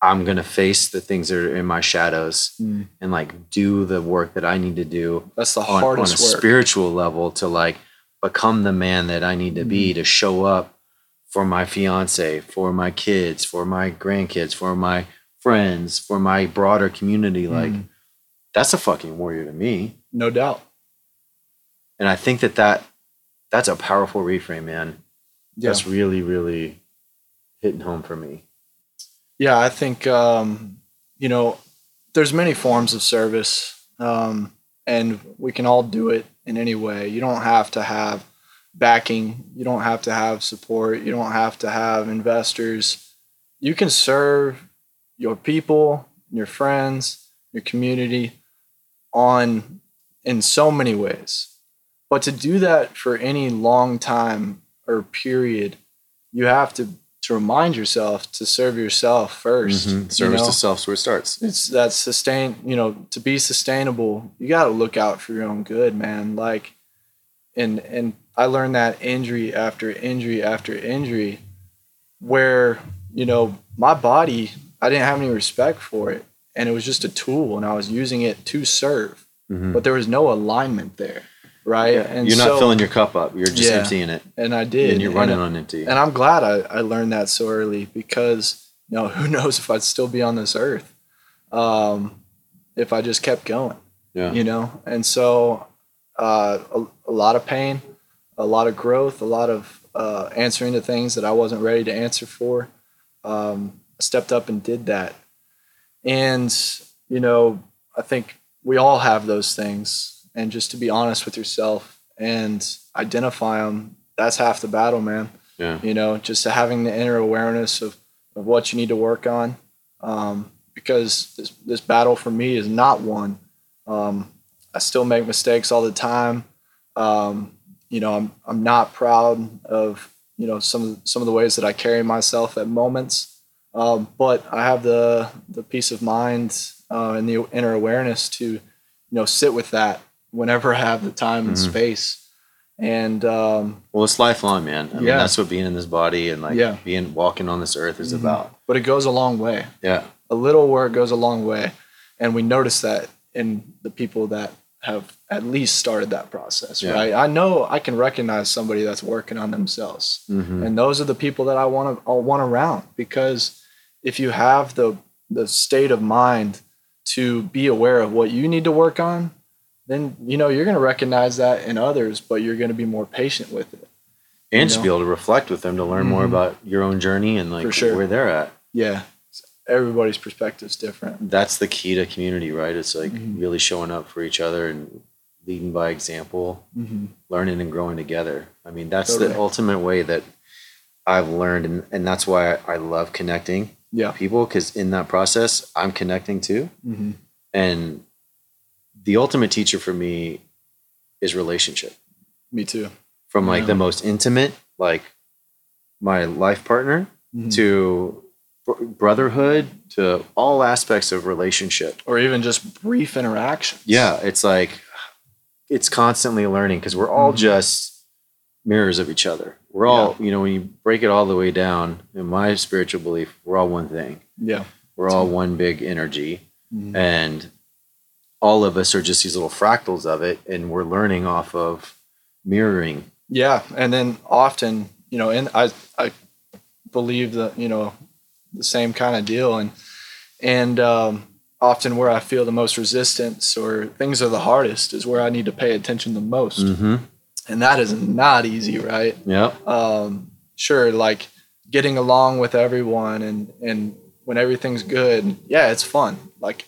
[SPEAKER 3] I'm going to face the things that are in my shadows
[SPEAKER 2] Mm.
[SPEAKER 3] and like do the work that I need to do
[SPEAKER 2] that's the
[SPEAKER 3] on, on a
[SPEAKER 2] work
[SPEAKER 3] spiritual level to like become the man that I need to be
[SPEAKER 2] Mm-hmm.
[SPEAKER 3] to show up for my fiance, for my kids, for my grandkids, for my friends, for my broader community. Like,
[SPEAKER 2] Mhm.
[SPEAKER 3] that's a fucking warrior to me.
[SPEAKER 2] no doubt
[SPEAKER 3] and I think that that that's a powerful reframe, man.
[SPEAKER 2] yeah
[SPEAKER 3] That's really, really hitting home for me.
[SPEAKER 2] Yeah, I think um, you know there's many forms of service, um, and we can all do it in any way. You don't have to have backing. You don't have to have support. You don't have to have investors. You can serve your people, your friends, your community on in so many ways. But to do that for any long time or period, you have to to remind yourself to serve yourself 1st
[SPEAKER 3] Mhm. Service
[SPEAKER 2] you know?
[SPEAKER 3] to self is where it starts.
[SPEAKER 2] it's that sustain you know to be sustainable you got to look out for your own good man like and and i learned that injury after injury after injury where you know my body i didn't have any respect for it and it was just a tool and i was using it to serve
[SPEAKER 3] Mhm.
[SPEAKER 2] but there was no alignment there right and
[SPEAKER 3] You're not
[SPEAKER 2] so-
[SPEAKER 3] filling your cup up. You're just
[SPEAKER 2] Yeah.
[SPEAKER 3] emptying it,
[SPEAKER 2] and i did
[SPEAKER 3] and you're
[SPEAKER 2] And-
[SPEAKER 3] running on empty.
[SPEAKER 2] and I'm glad I, I learned that so early because you know who knows if I'd still be on this earth um, if I just kept going,
[SPEAKER 3] yeah.
[SPEAKER 2] you know. And so uh, a, a lot of pain, a lot of growth, a lot of uh, answering to things that I wasn't ready to answer for. Um, stepped up and did that, and you know I think we all have those things, and just to be honest with yourself and identify them, that's half the battle, man.
[SPEAKER 3] Yeah.
[SPEAKER 2] you know just having the inner awareness of, of what you need to work on. Um, because this, this battle for me is not one. Um, i still make mistakes all the time. Um, you know I'm, I'm not proud of you know some of, some of the ways that i carry myself at moments um, but i have the the peace of mind uh, and the inner awareness to you know sit with that whenever i have the time and
[SPEAKER 3] Mhm.
[SPEAKER 2] space and um,
[SPEAKER 3] Well, it's lifelong, man. I mean,
[SPEAKER 2] Yeah.
[SPEAKER 3] that's what being in this body and like
[SPEAKER 2] Yeah.
[SPEAKER 3] being walking on this earth is
[SPEAKER 2] Mhm.
[SPEAKER 3] about.
[SPEAKER 2] but it goes a long way
[SPEAKER 3] Yeah.
[SPEAKER 2] a little work goes a long way and we notice that in the people that have at least started that process
[SPEAKER 3] Yeah.
[SPEAKER 2] right i know i can recognize somebody that's working on themselves
[SPEAKER 3] Mhm.
[SPEAKER 2] and those are the people that i want to i want around because if you have the the state of mind to be aware of what you need to work on then you know you're going to recognize that in others but you're going to be more patient with it
[SPEAKER 3] And
[SPEAKER 2] you know?
[SPEAKER 3] be able to reflect with them to learn more
[SPEAKER 2] Mhm.
[SPEAKER 3] about your own journey and like
[SPEAKER 2] sure.
[SPEAKER 3] where they're at.
[SPEAKER 2] yeah everybody's perspective is different
[SPEAKER 3] That's the key to community, right? It's like
[SPEAKER 2] Mhm.
[SPEAKER 3] really showing up for each other and leading by example.
[SPEAKER 2] mm-hmm.
[SPEAKER 3] learning and growing together. I mean, that's
[SPEAKER 2] Totally.
[SPEAKER 3] the ultimate way that I've learned, and, and that's why I, love connecting
[SPEAKER 2] yeah
[SPEAKER 3] people because in that process, I'm connecting too.
[SPEAKER 2] mm-hmm.
[SPEAKER 3] And the ultimate teacher for me is relationship
[SPEAKER 2] me too
[SPEAKER 3] from like
[SPEAKER 2] Yeah.
[SPEAKER 3] the most intimate, like my life partner,
[SPEAKER 2] Mhm.
[SPEAKER 3] to brotherhood, to all aspects of relationship.
[SPEAKER 2] or even just brief interactions.
[SPEAKER 3] Yeah, it's like it's constantly learning because we're all
[SPEAKER 2] Mhm.
[SPEAKER 3] just mirrors of each other. We're all, you know, when you break it all the way down, in my spiritual belief, we're all one thing.
[SPEAKER 2] Yeah.
[SPEAKER 3] We're all one big energy,
[SPEAKER 2] Mhm.
[SPEAKER 3] and all of us are just these little fractals of it, and we're learning off of mirroring
[SPEAKER 2] Yeah, and then often, you know, and I I believe that you know the same kind of deal, and and um, often where I feel the most resistance or things are the hardest is where I need to pay attention the most,
[SPEAKER 3] Mm-hmm.
[SPEAKER 2] and that is not easy, right?
[SPEAKER 3] Yeah.
[SPEAKER 2] um, sure, like getting along with everyone and and when everything's good, yeah, it's fun. Like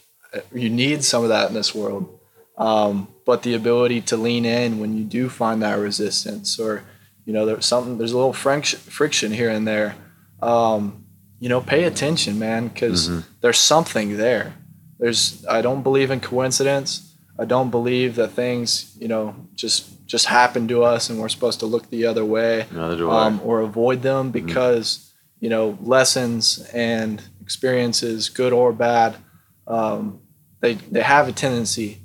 [SPEAKER 2] you need some of that in this world, um, but the ability to lean in when you do find that resistance, or you know, there's something, there's a little friction, friction here and there. Um, you know, pay attention, man, because
[SPEAKER 3] Mhm.
[SPEAKER 2] there's something there. There's, I don't believe in coincidence. I don't believe that things, you know, just just happen to us and we're supposed to look the other way
[SPEAKER 3] Neither do I.
[SPEAKER 2] um, or avoid them because you know lessons and experiences, good or bad, um, they they have a tendency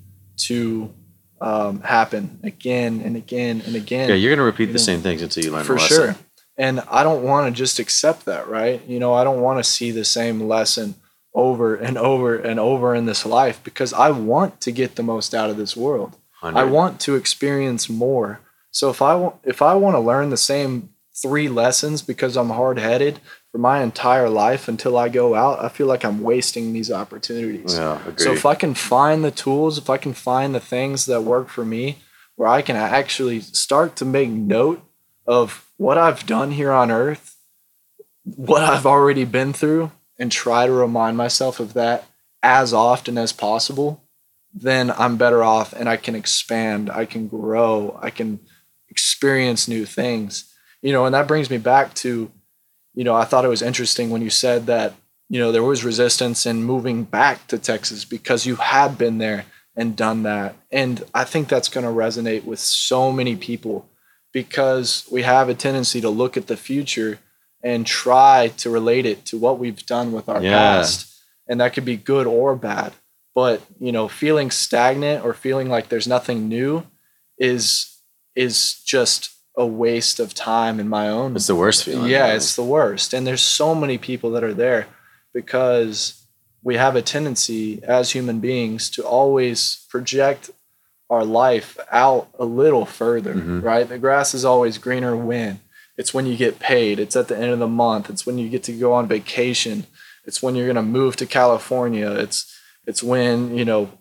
[SPEAKER 2] to um, happen again and again and again
[SPEAKER 3] yeah, you're gonna repeat
[SPEAKER 2] you
[SPEAKER 3] the
[SPEAKER 2] know,
[SPEAKER 3] same things until you learn
[SPEAKER 2] for sure. And I don't want to just accept that, right? You know, I don't want to see the same lesson over and over and over in this life because I want to get the most out of this world. I want to experience more. So if I want if I want to learn the same three lessons because I'm hard-headed for my entire life until I go out, I feel like I'm wasting these opportunities.
[SPEAKER 3] Yeah.
[SPEAKER 2] So if I can find the tools, if I can find the things that work for me, where I can actually start to make note of what I've done here on earth, what I've already been through, and try to remind myself of that as often as possible, then I'm better off and I can expand, I can grow, I can experience new things. You know, and that brings me back to, you know, I thought it was interesting when you said that you know there was resistance in moving back to Texas because you had been there and done that. And I think that's going to resonate with so many people because we have a tendency to look at the future and try to relate it to what we've done with our
[SPEAKER 3] Yeah.
[SPEAKER 2] past. And that could be good or bad. But, you know, feeling stagnant or feeling like there's nothing new is is just a waste of time in my own
[SPEAKER 3] it's the worst feeling.
[SPEAKER 2] yeah,
[SPEAKER 3] really.
[SPEAKER 2] it's the worst. And there's so many people that are there because we have a tendency as human beings to always project our life out a little further,
[SPEAKER 3] Mhm.
[SPEAKER 2] right? The grass is always greener when it's when you get paid, it's at the end of the month, it's when you get to go on vacation, it's when you're going to move to California, it's it's when, you know,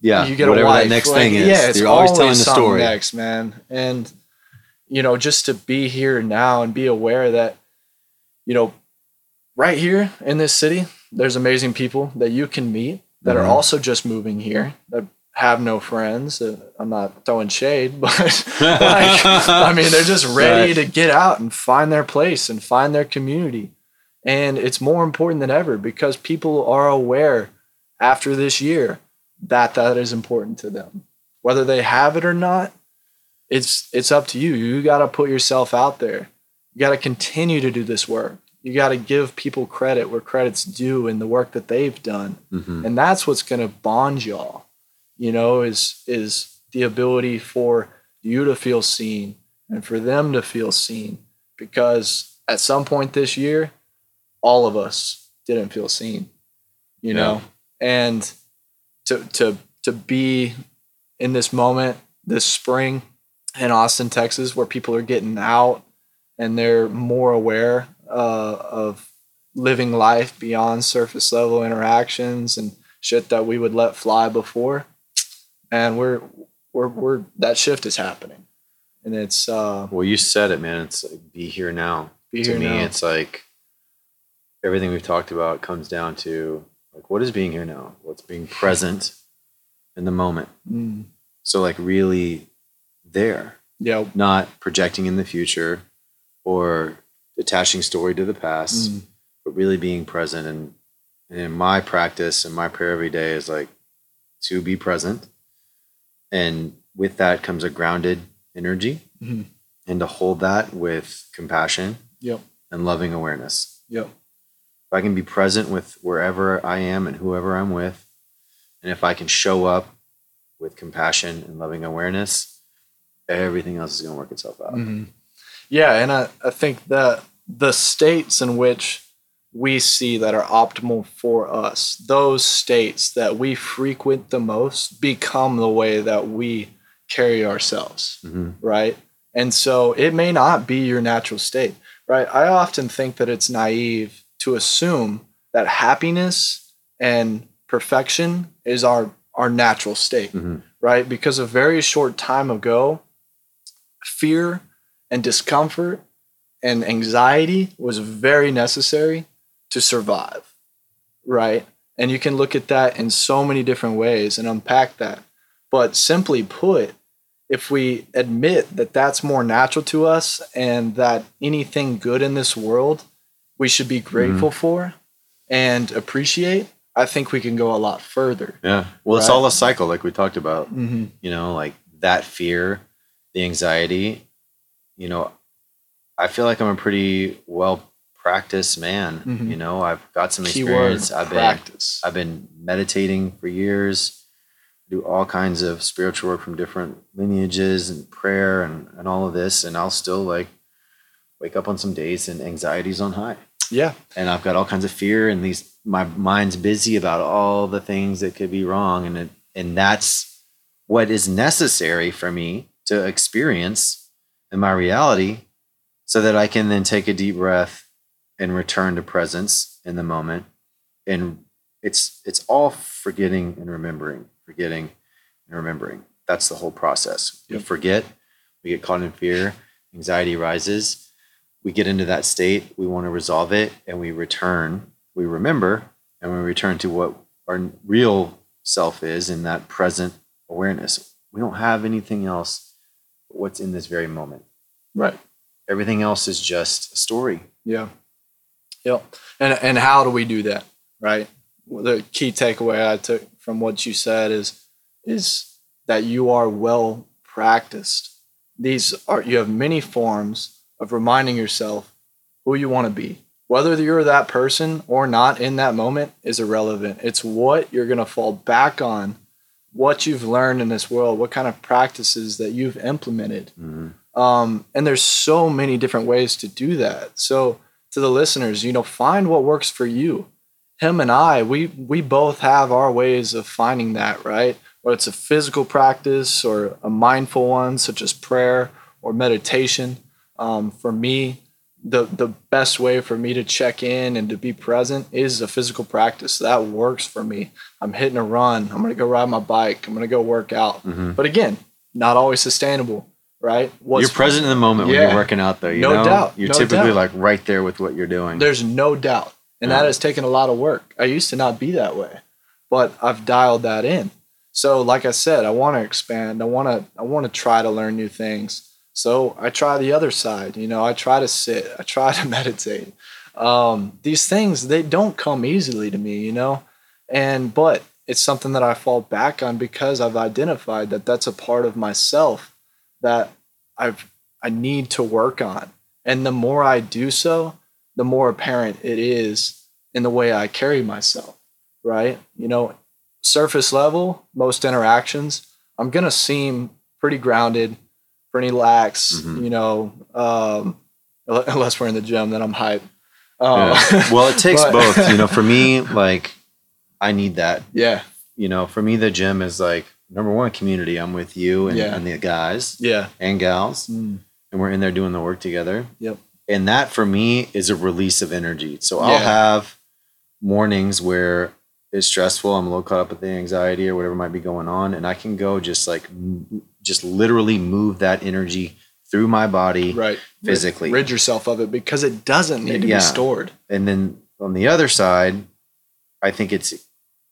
[SPEAKER 3] yeah.
[SPEAKER 2] you get
[SPEAKER 3] whatever
[SPEAKER 2] a wife.
[SPEAKER 3] that next
[SPEAKER 2] Like,
[SPEAKER 3] thing is.
[SPEAKER 2] Yeah, it's
[SPEAKER 3] you're always telling the story.
[SPEAKER 2] next, man. And you know, just to be here now and be aware that, you know, right here in this city, there's amazing people that you can meet that
[SPEAKER 3] Mhm.
[SPEAKER 2] are also just moving here that have no friends. Uh, I'm not throwing shade, but like, I mean, they're just ready
[SPEAKER 3] Right.
[SPEAKER 2] to get out and find their place and find their community. And it's more important than ever because people are aware after this year that that is important to them. Whether they have it or not, it's it's up to you. You got to put yourself out there. You got to continue to do this work. You got to give people credit where credit's due in the work that they've done
[SPEAKER 3] Mhm.
[SPEAKER 2] and that's what's going to bond y'all you know is is the ability for you to feel seen and for them to feel seen. Because at some point this year all of us didn't feel seen you know? And to to to be in this moment this spring in Austin Texas where people are getting out and they're more aware uh, of living life beyond surface level interactions and shit that we would let fly before and we're we're, we're that shift is happening and it's uh
[SPEAKER 3] Well, you said it, man. It's like be here now.
[SPEAKER 2] be
[SPEAKER 3] to
[SPEAKER 2] here
[SPEAKER 3] me,
[SPEAKER 2] now.
[SPEAKER 3] it's like everything we've talked about comes down to like what is being here now? What's being present in the moment?
[SPEAKER 2] Mm,
[SPEAKER 3] So like really there,
[SPEAKER 2] yeah
[SPEAKER 3] not projecting in the future or attaching story to the past,
[SPEAKER 2] mm,
[SPEAKER 3] but really being present. And, and in my practice and my prayer every day is like to be present. And with that comes a grounded energy
[SPEAKER 2] mhm.
[SPEAKER 3] and to hold that with compassion
[SPEAKER 2] yep
[SPEAKER 3] and loving awareness.
[SPEAKER 2] yep
[SPEAKER 3] If I can be present with wherever I am and whoever I'm with, and if I can show up with compassion and loving awareness, everything else is going to work itself out.
[SPEAKER 2] Mhm. Yeah, and I, I think that the states in which we see that are optimal for us, those states that we frequent the most, become the way that we carry ourselves,
[SPEAKER 3] Mhm.
[SPEAKER 2] right? And so it may not be your natural state, right? I often think that it's naive to assume that happiness and perfection is our our natural state,
[SPEAKER 3] Mhm.
[SPEAKER 2] right? Because a very short time ago, fear and discomfort and anxiety was very necessary to survive, right? And you can look at that in so many different ways and unpack that. But simply put, if we admit that that's more natural to us and that anything good in this world we should be grateful for and appreciate, I think we can go a lot further.
[SPEAKER 3] Yeah. Well, it's all a cycle, like we talked about.
[SPEAKER 2] Mm-hmm.
[SPEAKER 3] You know, like that fear, the anxiety. You know, I feel like I'm a pretty well practiced man.
[SPEAKER 2] Mhm.
[SPEAKER 3] You know, I've got some
[SPEAKER 2] Keyword
[SPEAKER 3] experience. I've been
[SPEAKER 2] practice.
[SPEAKER 3] I've been meditating for years, do all kinds of spiritual work from different lineages and prayer and, and all of this. And I'll still like wake up on some days and anxiety's on high.
[SPEAKER 2] yeah.
[SPEAKER 3] And I've got all kinds of fear and these my mind's busy about all the things that could be wrong. And it, and that's what is necessary for me to experience in my reality so that I can then take a deep breath and return to presence in the moment. And it's it's all forgetting and remembering, forgetting and remembering. That's the whole process. We forget, we get caught in fear, anxiety rises, we get into that state, we want to resolve it, and we return, we remember, and we return to what our real self is in that present awareness. We don't have anything else but what's in this very moment.
[SPEAKER 2] Right.
[SPEAKER 3] Everything else is just a story.
[SPEAKER 2] Yeah. Yep. And and how do we do that? Right. The key takeaway I took from what you said is is that you are well practiced. These are you have many forms of reminding yourself who you want to be. Whether you're that person or not in that moment is irrelevant. It's what you're going to fall back on, what you've learned in this world, what kind of practices that you've implemented. Um, and there's so many different ways to do that. So to the listeners, you know, find what works for you. Him and I, we we both have our ways of finding that, right? Whether it's a physical practice or a mindful one, such as prayer or meditation. Um, for me, the the best way for me to check in and to be present is a physical practice. That works for me. I'm hitting a run. I'm gonna go ride my bike. I'm gonna go work out. But again, not always sustainable, right? What's-
[SPEAKER 3] you're present in the moment when you're working out, though. You
[SPEAKER 2] No
[SPEAKER 3] know?
[SPEAKER 2] doubt,
[SPEAKER 3] You're
[SPEAKER 2] no
[SPEAKER 3] typically
[SPEAKER 2] doubt.
[SPEAKER 3] like right there with what you're doing.
[SPEAKER 2] There's no doubt. And
[SPEAKER 3] Yeah.
[SPEAKER 2] that has taken a lot of work. I used to not be that way, but I've dialed that in. So like I said, I want to expand. I want to I want to try to learn new things. So I try the other side, you know, I try to sit, I try to meditate. Um, these things they don't come easily to me, you know. And but it's something that I fall back on because I've identified that that's a part of myself that I've I need to work on. And the more I do so, the more apparent it is in the way I carry myself, right? You know, surface level, most interactions, I'm going to seem pretty grounded, pretty lax,
[SPEAKER 3] Mhm.
[SPEAKER 2] you know, um, unless we're in the gym, then I'm hype. Um,
[SPEAKER 3] Yeah. well, it takes
[SPEAKER 2] but-
[SPEAKER 3] both. You know, for me, like I need that.
[SPEAKER 2] yeah,
[SPEAKER 3] You know, for me, the gym is like number one community. I'm with you and,
[SPEAKER 2] Yeah.
[SPEAKER 3] and the guys
[SPEAKER 2] yeah.
[SPEAKER 3] and gals,
[SPEAKER 2] Mm,
[SPEAKER 3] and we're in there doing the work together.
[SPEAKER 2] Yep.
[SPEAKER 3] And that for me is a release of energy. So I'll
[SPEAKER 2] Yeah.
[SPEAKER 3] have mornings where it's stressful. I'm a little caught up with the anxiety or whatever might be going on, and I can go just like just literally move that energy through my body
[SPEAKER 2] right.
[SPEAKER 3] physically.
[SPEAKER 2] Rid yourself of it because it doesn't need to
[SPEAKER 3] Yeah.
[SPEAKER 2] be stored.
[SPEAKER 3] And then on the other side, I think it's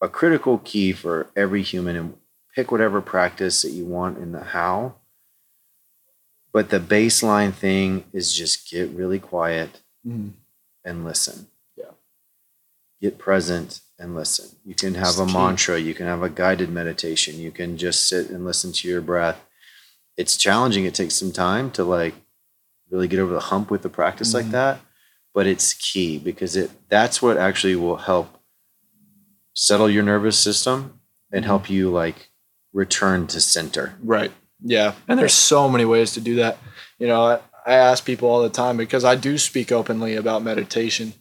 [SPEAKER 3] a critical key for every human and pick whatever practice that you want in the how. But the baseline thing is just get really quiet
[SPEAKER 2] Mm,
[SPEAKER 3] and listen.
[SPEAKER 2] Yeah.
[SPEAKER 3] Get present and listen. You can have a mantra, you can have a guided meditation, you can just sit and listen to your breath. It's challenging. It takes some time to like really get over the hump with a practice like
[SPEAKER 2] Mhm.
[SPEAKER 3] that, but it's key because it that's what actually will help settle your nervous system and
[SPEAKER 2] Mhm.
[SPEAKER 3] help you like return to center.
[SPEAKER 2] Right. Yeah. And there's so many ways to do that. You know, I, I ask people all the time because I do speak openly about meditation.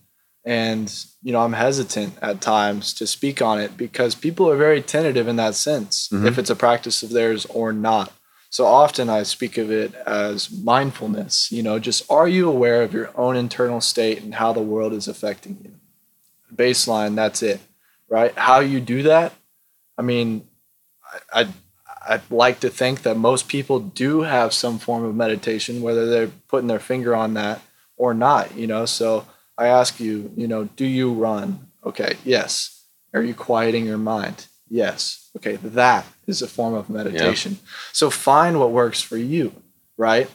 [SPEAKER 2] And, you know, I'm hesitant at times to speak on it because people are very tentative in that sense,
[SPEAKER 3] Mhm.
[SPEAKER 2] if it's a practice of theirs or not. So often I speak of it as mindfulness. You know, just are you aware of your own internal state and how the world is affecting you? Baseline, that's it, right? How you do that, I mean, I, I'd, I'd like to think that most people do have some form of meditation, whether they're putting their finger on that or not, you know. So I ask you, you know, do you run? Okay, yes. Are you quieting your mind? Yes. Okay, that is a form of meditation. So find what works for you, right?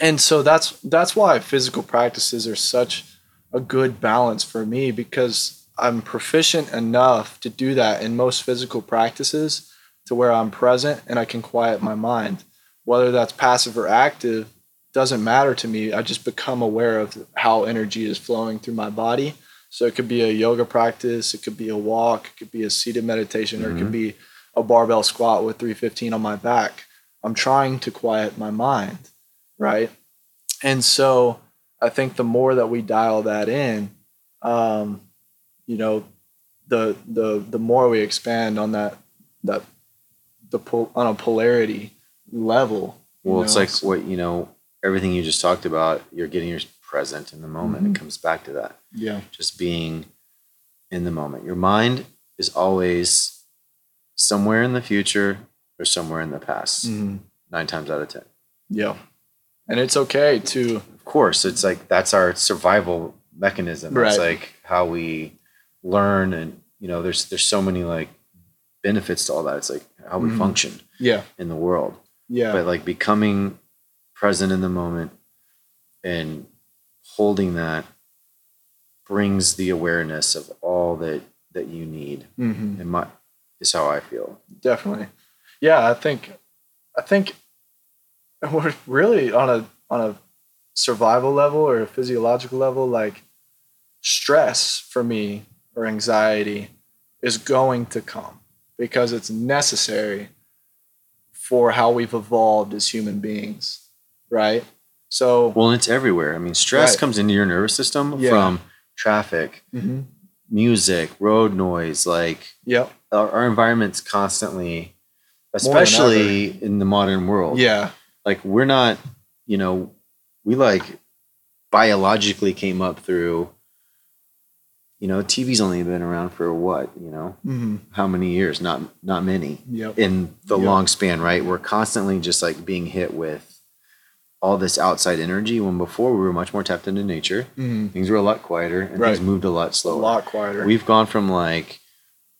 [SPEAKER 2] And so that's that's why physical practices are such a good balance for me because I'm proficient enough to do that in most physical practices to where I'm present and I can quiet my mind. Whether that's passive or active doesn't matter to me. I just become aware of how energy is flowing through my body. So it could be a yoga practice, it could be a walk, it could be a seated meditation, mm-hmm. or it could be a barbell squat with 315 on my back. I'm trying to quiet my mind, right? And so I think the more that we dial that in, um, you know, the the the more we expand on that that the pol- on a polarity level.
[SPEAKER 3] Well, know? it's like what you know, everything you just talked about. You're getting your present in the moment. Mm-hmm. It comes back to that.
[SPEAKER 2] Yeah,
[SPEAKER 3] just being in the moment. Your mind is always somewhere in the future or somewhere in the past. Mm-hmm. Nine times out of ten.
[SPEAKER 2] Yeah, and it's okay to.
[SPEAKER 3] Of course, it's like that's our survival mechanism. Right. It's like how we learn, and you know, there's there's so many like benefits to all that. It's like how we mm-hmm. function.
[SPEAKER 2] Yeah.
[SPEAKER 3] In the world.
[SPEAKER 2] Yeah.
[SPEAKER 3] But like becoming present in the moment and holding that brings the awareness of all that that you need. Mm-hmm. And my is how I feel.
[SPEAKER 2] Definitely. Yeah, I think I think we're really on a on a survival level or a physiological level, like stress for me or anxiety is going to come because it's necessary for how we've evolved as human beings, right? So
[SPEAKER 3] well, it's everywhere. I mean, stress right. comes into your nervous system yeah. from traffic, mm-hmm. music, road noise, like
[SPEAKER 2] yep
[SPEAKER 3] our, our environment's constantly, especially in the modern world.
[SPEAKER 2] Yeah.
[SPEAKER 3] Like we're not, you know, we like biologically came up through, you know, TV's only been around for what, you know, mm-hmm. how many years? Not not many.
[SPEAKER 2] Yep.
[SPEAKER 3] In the yep. long span, right? We're constantly just like being hit with all this outside energy when before we were much more tapped into nature. Mm-hmm. Things were a lot quieter and right. things moved a lot slower. A
[SPEAKER 2] lot quieter.
[SPEAKER 3] We've gone from like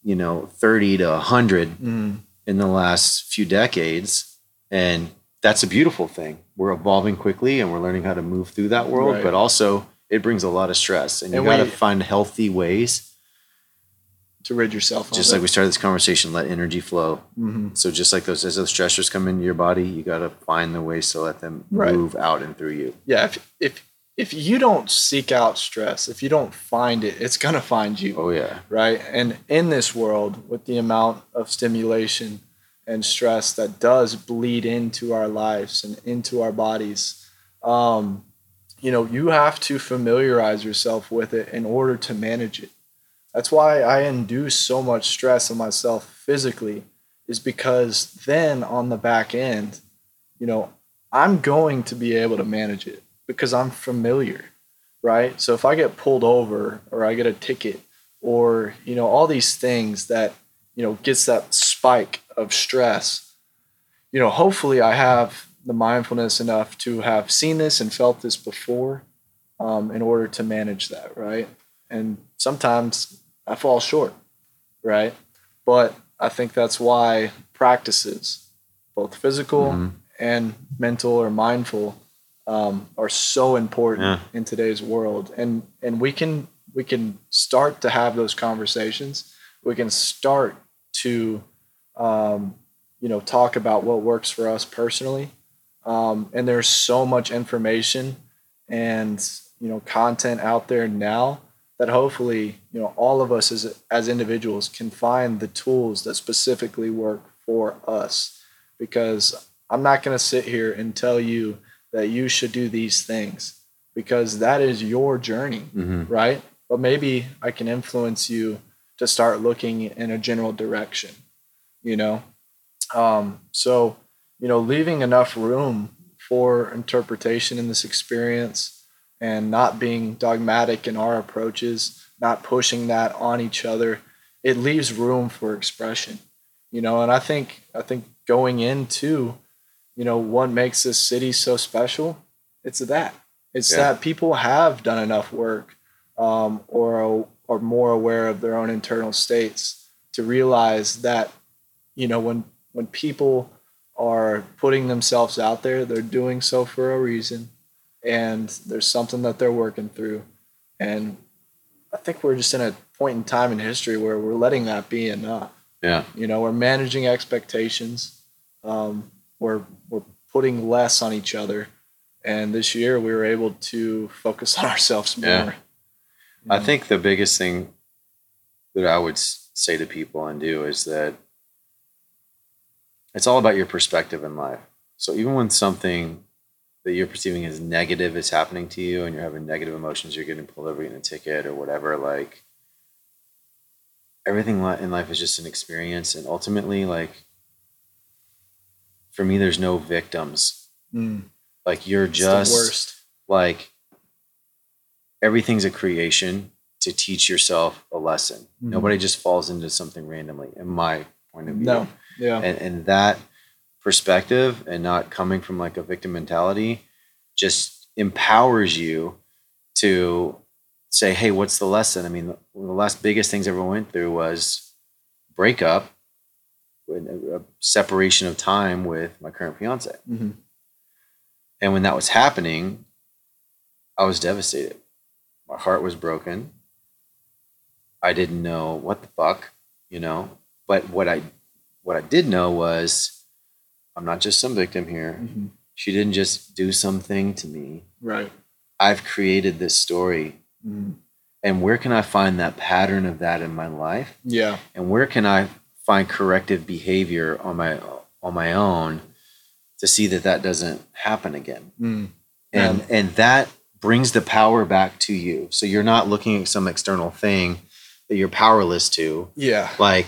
[SPEAKER 3] you know 30 to 100 mm. in the last few decades and that's a beautiful thing we're evolving quickly and we're learning how to move through that world right. but also it brings a lot of stress and you got to find healthy ways
[SPEAKER 2] to rid yourself
[SPEAKER 3] just like it. we started this conversation let energy flow mm-hmm. so just like those as those stressors come into your body you got to find the ways to let them right. move out and through you
[SPEAKER 2] yeah if, if if you don't seek out stress, if you don't find it, it's to find you.
[SPEAKER 3] Oh, yeah.
[SPEAKER 2] Right. And in this world, with the amount of stimulation and stress that does bleed into our lives and into our bodies, um, you know, you have to familiarize yourself with it in order to manage it. That's why I induce so much stress on myself physically, is because then on the back end, you know, I'm going to be able to manage it because I'm familiar, right? So if I get pulled over or I get a ticket or, you know, all these things that, you know, gets that spike of stress, you know, hopefully I have the mindfulness enough to have seen this and felt this before um, in order to manage that, right? And sometimes I fall short, right? But I think that's why practices, both physical mm-hmm. and mental or mindful, um, are so important yeah. in today's world, and and we can we can start to have those conversations. We can start to um, you know talk about what works for us personally, um, and there's so much information and you know content out there now that hopefully you know all of us as as individuals can find the tools that specifically work for us because I'm not going to sit here and tell you that you should do these things because that is your journey, mm-hmm. right? But maybe I can influence you to start looking in a general direction, you know? Um, so, you know, leaving enough room for interpretation in this experience and not being dogmatic in our approaches, not pushing that on each other, it leaves room for expression. You know, and I think I think going into, you know, what makes this city so special, it's that. It's
[SPEAKER 3] Yeah.
[SPEAKER 2] that people have done enough work um, or are more aware of their own internal states to realize that, you know, when when people are putting themselves out there, they're doing so for a reason, and there's something that they're working through, and I think we're just in a point in time in history where we're letting that be enough.
[SPEAKER 3] Yeah.
[SPEAKER 2] You know, we're managing expectations. Um, we're we're putting less on each other, and this year we were able to focus on ourselves more.
[SPEAKER 3] Yeah. I
[SPEAKER 2] know?
[SPEAKER 3] think the biggest thing that I would say to people and do is that it's all about your perspective in life. So even when something that you're perceiving as negative is happening to you and you're having negative emotions, you're getting pulled over, getting a ticket or whatever, like everything in life is just an experience. And ultimately, like for me, there's no victims.
[SPEAKER 2] Mm,
[SPEAKER 3] Like you're
[SPEAKER 2] it's
[SPEAKER 3] just
[SPEAKER 2] worst.
[SPEAKER 3] like everything's a creation to teach yourself a lesson.
[SPEAKER 2] Mhm.
[SPEAKER 3] Nobody just falls into something randomly, in my point of view.
[SPEAKER 2] No, yeah,
[SPEAKER 3] And and that perspective and not coming from like a victim mentality just empowers you to say, hey, what's the lesson? I mean, of the last biggest things I ever went through was breakup, a a separation of time with my current fiance.
[SPEAKER 2] hmm
[SPEAKER 3] And when that was happening, I was devastated. My heart was broken. I didn't know what the fuck, you know. But what I what I did know was I'm not just some victim here.
[SPEAKER 2] hmm
[SPEAKER 3] She didn't just do something to me.
[SPEAKER 2] right.
[SPEAKER 3] I've created this story.
[SPEAKER 2] Mhm.
[SPEAKER 3] And where can I find that pattern of that in my life?
[SPEAKER 2] Yeah,
[SPEAKER 3] And where can I find corrective behavior on my on my own to see that that doesn't happen again?
[SPEAKER 2] mm.
[SPEAKER 3] and
[SPEAKER 2] Yeah.
[SPEAKER 3] and that brings the power back to you so you're not looking at some external thing that you're powerless to
[SPEAKER 2] yeah.
[SPEAKER 3] like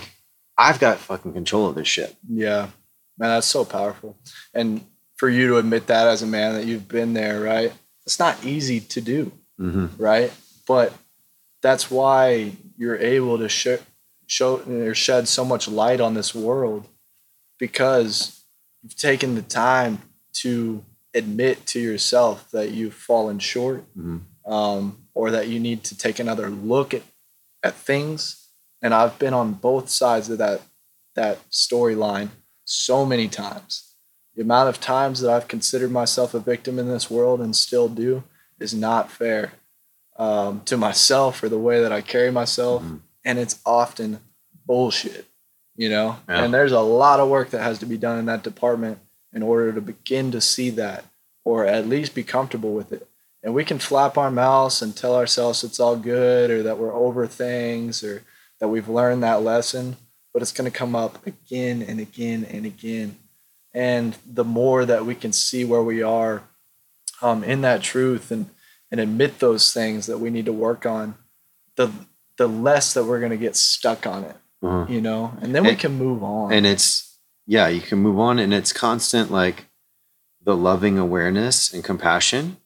[SPEAKER 3] i've got fucking control of this shit
[SPEAKER 2] Yeah, man, that's so powerful. And for you to admit that as a man that you've been there, right? It's not easy to do,
[SPEAKER 3] mm-hmm.
[SPEAKER 2] right? But that's why you're able to show, show or shed so much light on this world because you've taken the time to admit to yourself that you've fallen short
[SPEAKER 3] Mhm.
[SPEAKER 2] um, or that you need to take another look at, at things. And I've been on both sides of that that storyline so many times. The amount of times that I've considered myself a victim in this world and still do is not fair um, to myself or the way that I carry myself.
[SPEAKER 3] Mhm.
[SPEAKER 2] And it's often bullshit, you know?
[SPEAKER 3] Yeah.
[SPEAKER 2] And there's a lot of work that has to be done in that department in order to begin to see that or at least be comfortable with it. And we can flap our mouths and tell ourselves it's all good or that we're over things or that we've learned that lesson, but it's going to come up again and again and again. And the more that we can see where we are um, in that truth and, and admit those things that we need to work on, the the less that we're going to get stuck on it,
[SPEAKER 3] Uh-huh.
[SPEAKER 2] you know, and then we
[SPEAKER 3] And-
[SPEAKER 2] can move on.
[SPEAKER 3] and it's yeah you can move on and it's constant like the loving awareness and compassion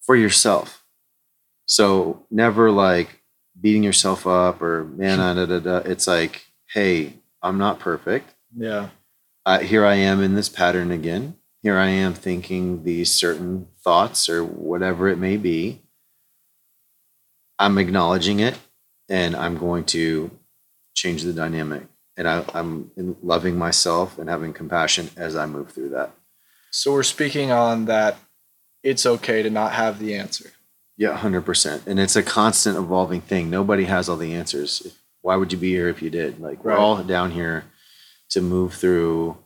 [SPEAKER 3] for yourself so never like beating yourself up or man da, da, da, da. it's like hey i'm not perfect
[SPEAKER 2] yeah,
[SPEAKER 3] uh, here I am in this pattern again. Here I am thinking these certain thoughts or whatever it may be. I'm acknowledging it and I'm going to change the dynamic. And I, I'm loving myself and having compassion as I move through that.
[SPEAKER 2] so we're speaking on that. It's okay to not have the answer.
[SPEAKER 3] Yeah, 100%. And it's a constant evolving thing. Nobody has all the answers. Why would you be here if you did? Like, we're
[SPEAKER 2] Right.
[SPEAKER 3] all down here to move through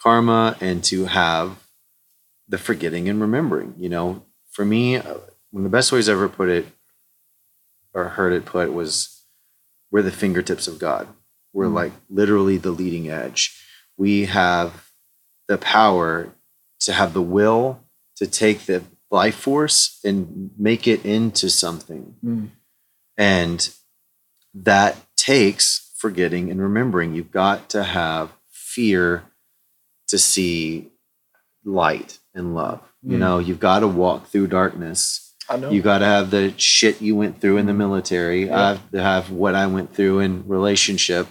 [SPEAKER 3] karma and to have the forgetting and remembering. You know, for me, uh, one of the best ways I ever put it or heard it put was we're the fingertips of God. We're
[SPEAKER 2] Mm.
[SPEAKER 3] like literally the leading edge. We have the power to have the will to take the life force and make it into something.
[SPEAKER 2] Mm.
[SPEAKER 3] And that takes forgetting and remembering. You've got to have fear to see light and love. You
[SPEAKER 2] Mm.
[SPEAKER 3] know, you've got to walk through darkness.
[SPEAKER 2] I know.
[SPEAKER 3] You got to have the shit you went through in the military.
[SPEAKER 2] Yeah.
[SPEAKER 3] I have to have what I went through in relationship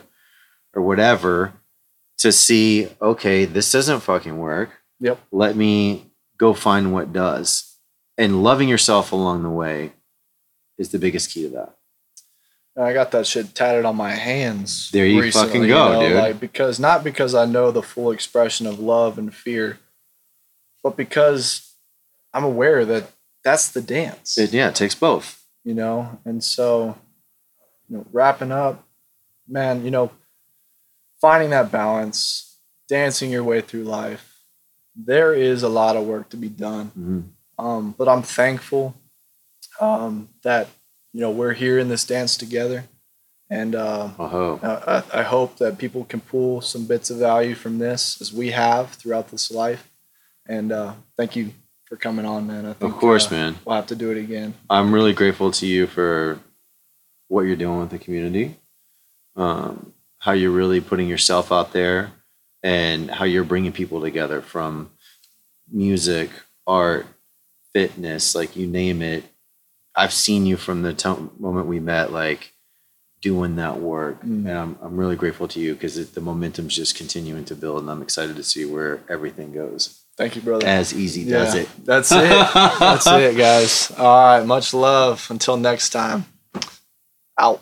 [SPEAKER 3] or whatever to see, okay, this doesn't fucking work.
[SPEAKER 2] Yep.
[SPEAKER 3] Let me go find what does. And loving yourself along the way is the biggest key to that.
[SPEAKER 2] I got that shit tatted on my hands.
[SPEAKER 3] There you fucking go, dude.
[SPEAKER 2] Like because not because I know the full expression of love and fear, but because I'm aware that that's the dance.
[SPEAKER 3] It, yeah, it takes both.
[SPEAKER 2] you know and so you know wrapping up man you know finding that balance dancing your way through life there is a lot of work to be done
[SPEAKER 3] Mhm.
[SPEAKER 2] Um, but i'm thankful um, that you know we're here in this dance together. And uh,
[SPEAKER 3] Oh,
[SPEAKER 2] I, I hope that people can pull some bits of value from this as we have throughout this life. And uh, thank you for coming on man. I think,
[SPEAKER 3] of course,
[SPEAKER 2] uh,
[SPEAKER 3] man.
[SPEAKER 2] we'll have to do it again.
[SPEAKER 3] I'm really grateful to you for what you're doing with the community, um, how you're really putting yourself out there, and how you're bringing people together from music, art, fitness, like you name it. I've seen you from the to- moment we met, like doing that work,
[SPEAKER 2] Mm.
[SPEAKER 3] and I'm I'm really grateful to you because the momentum's just continuing to build, and I'm excited to see where everything goes.
[SPEAKER 2] Thank you, brother.
[SPEAKER 3] As easy does it.
[SPEAKER 2] That's it. That's it, guys. All right. Much love. Until next time. Out.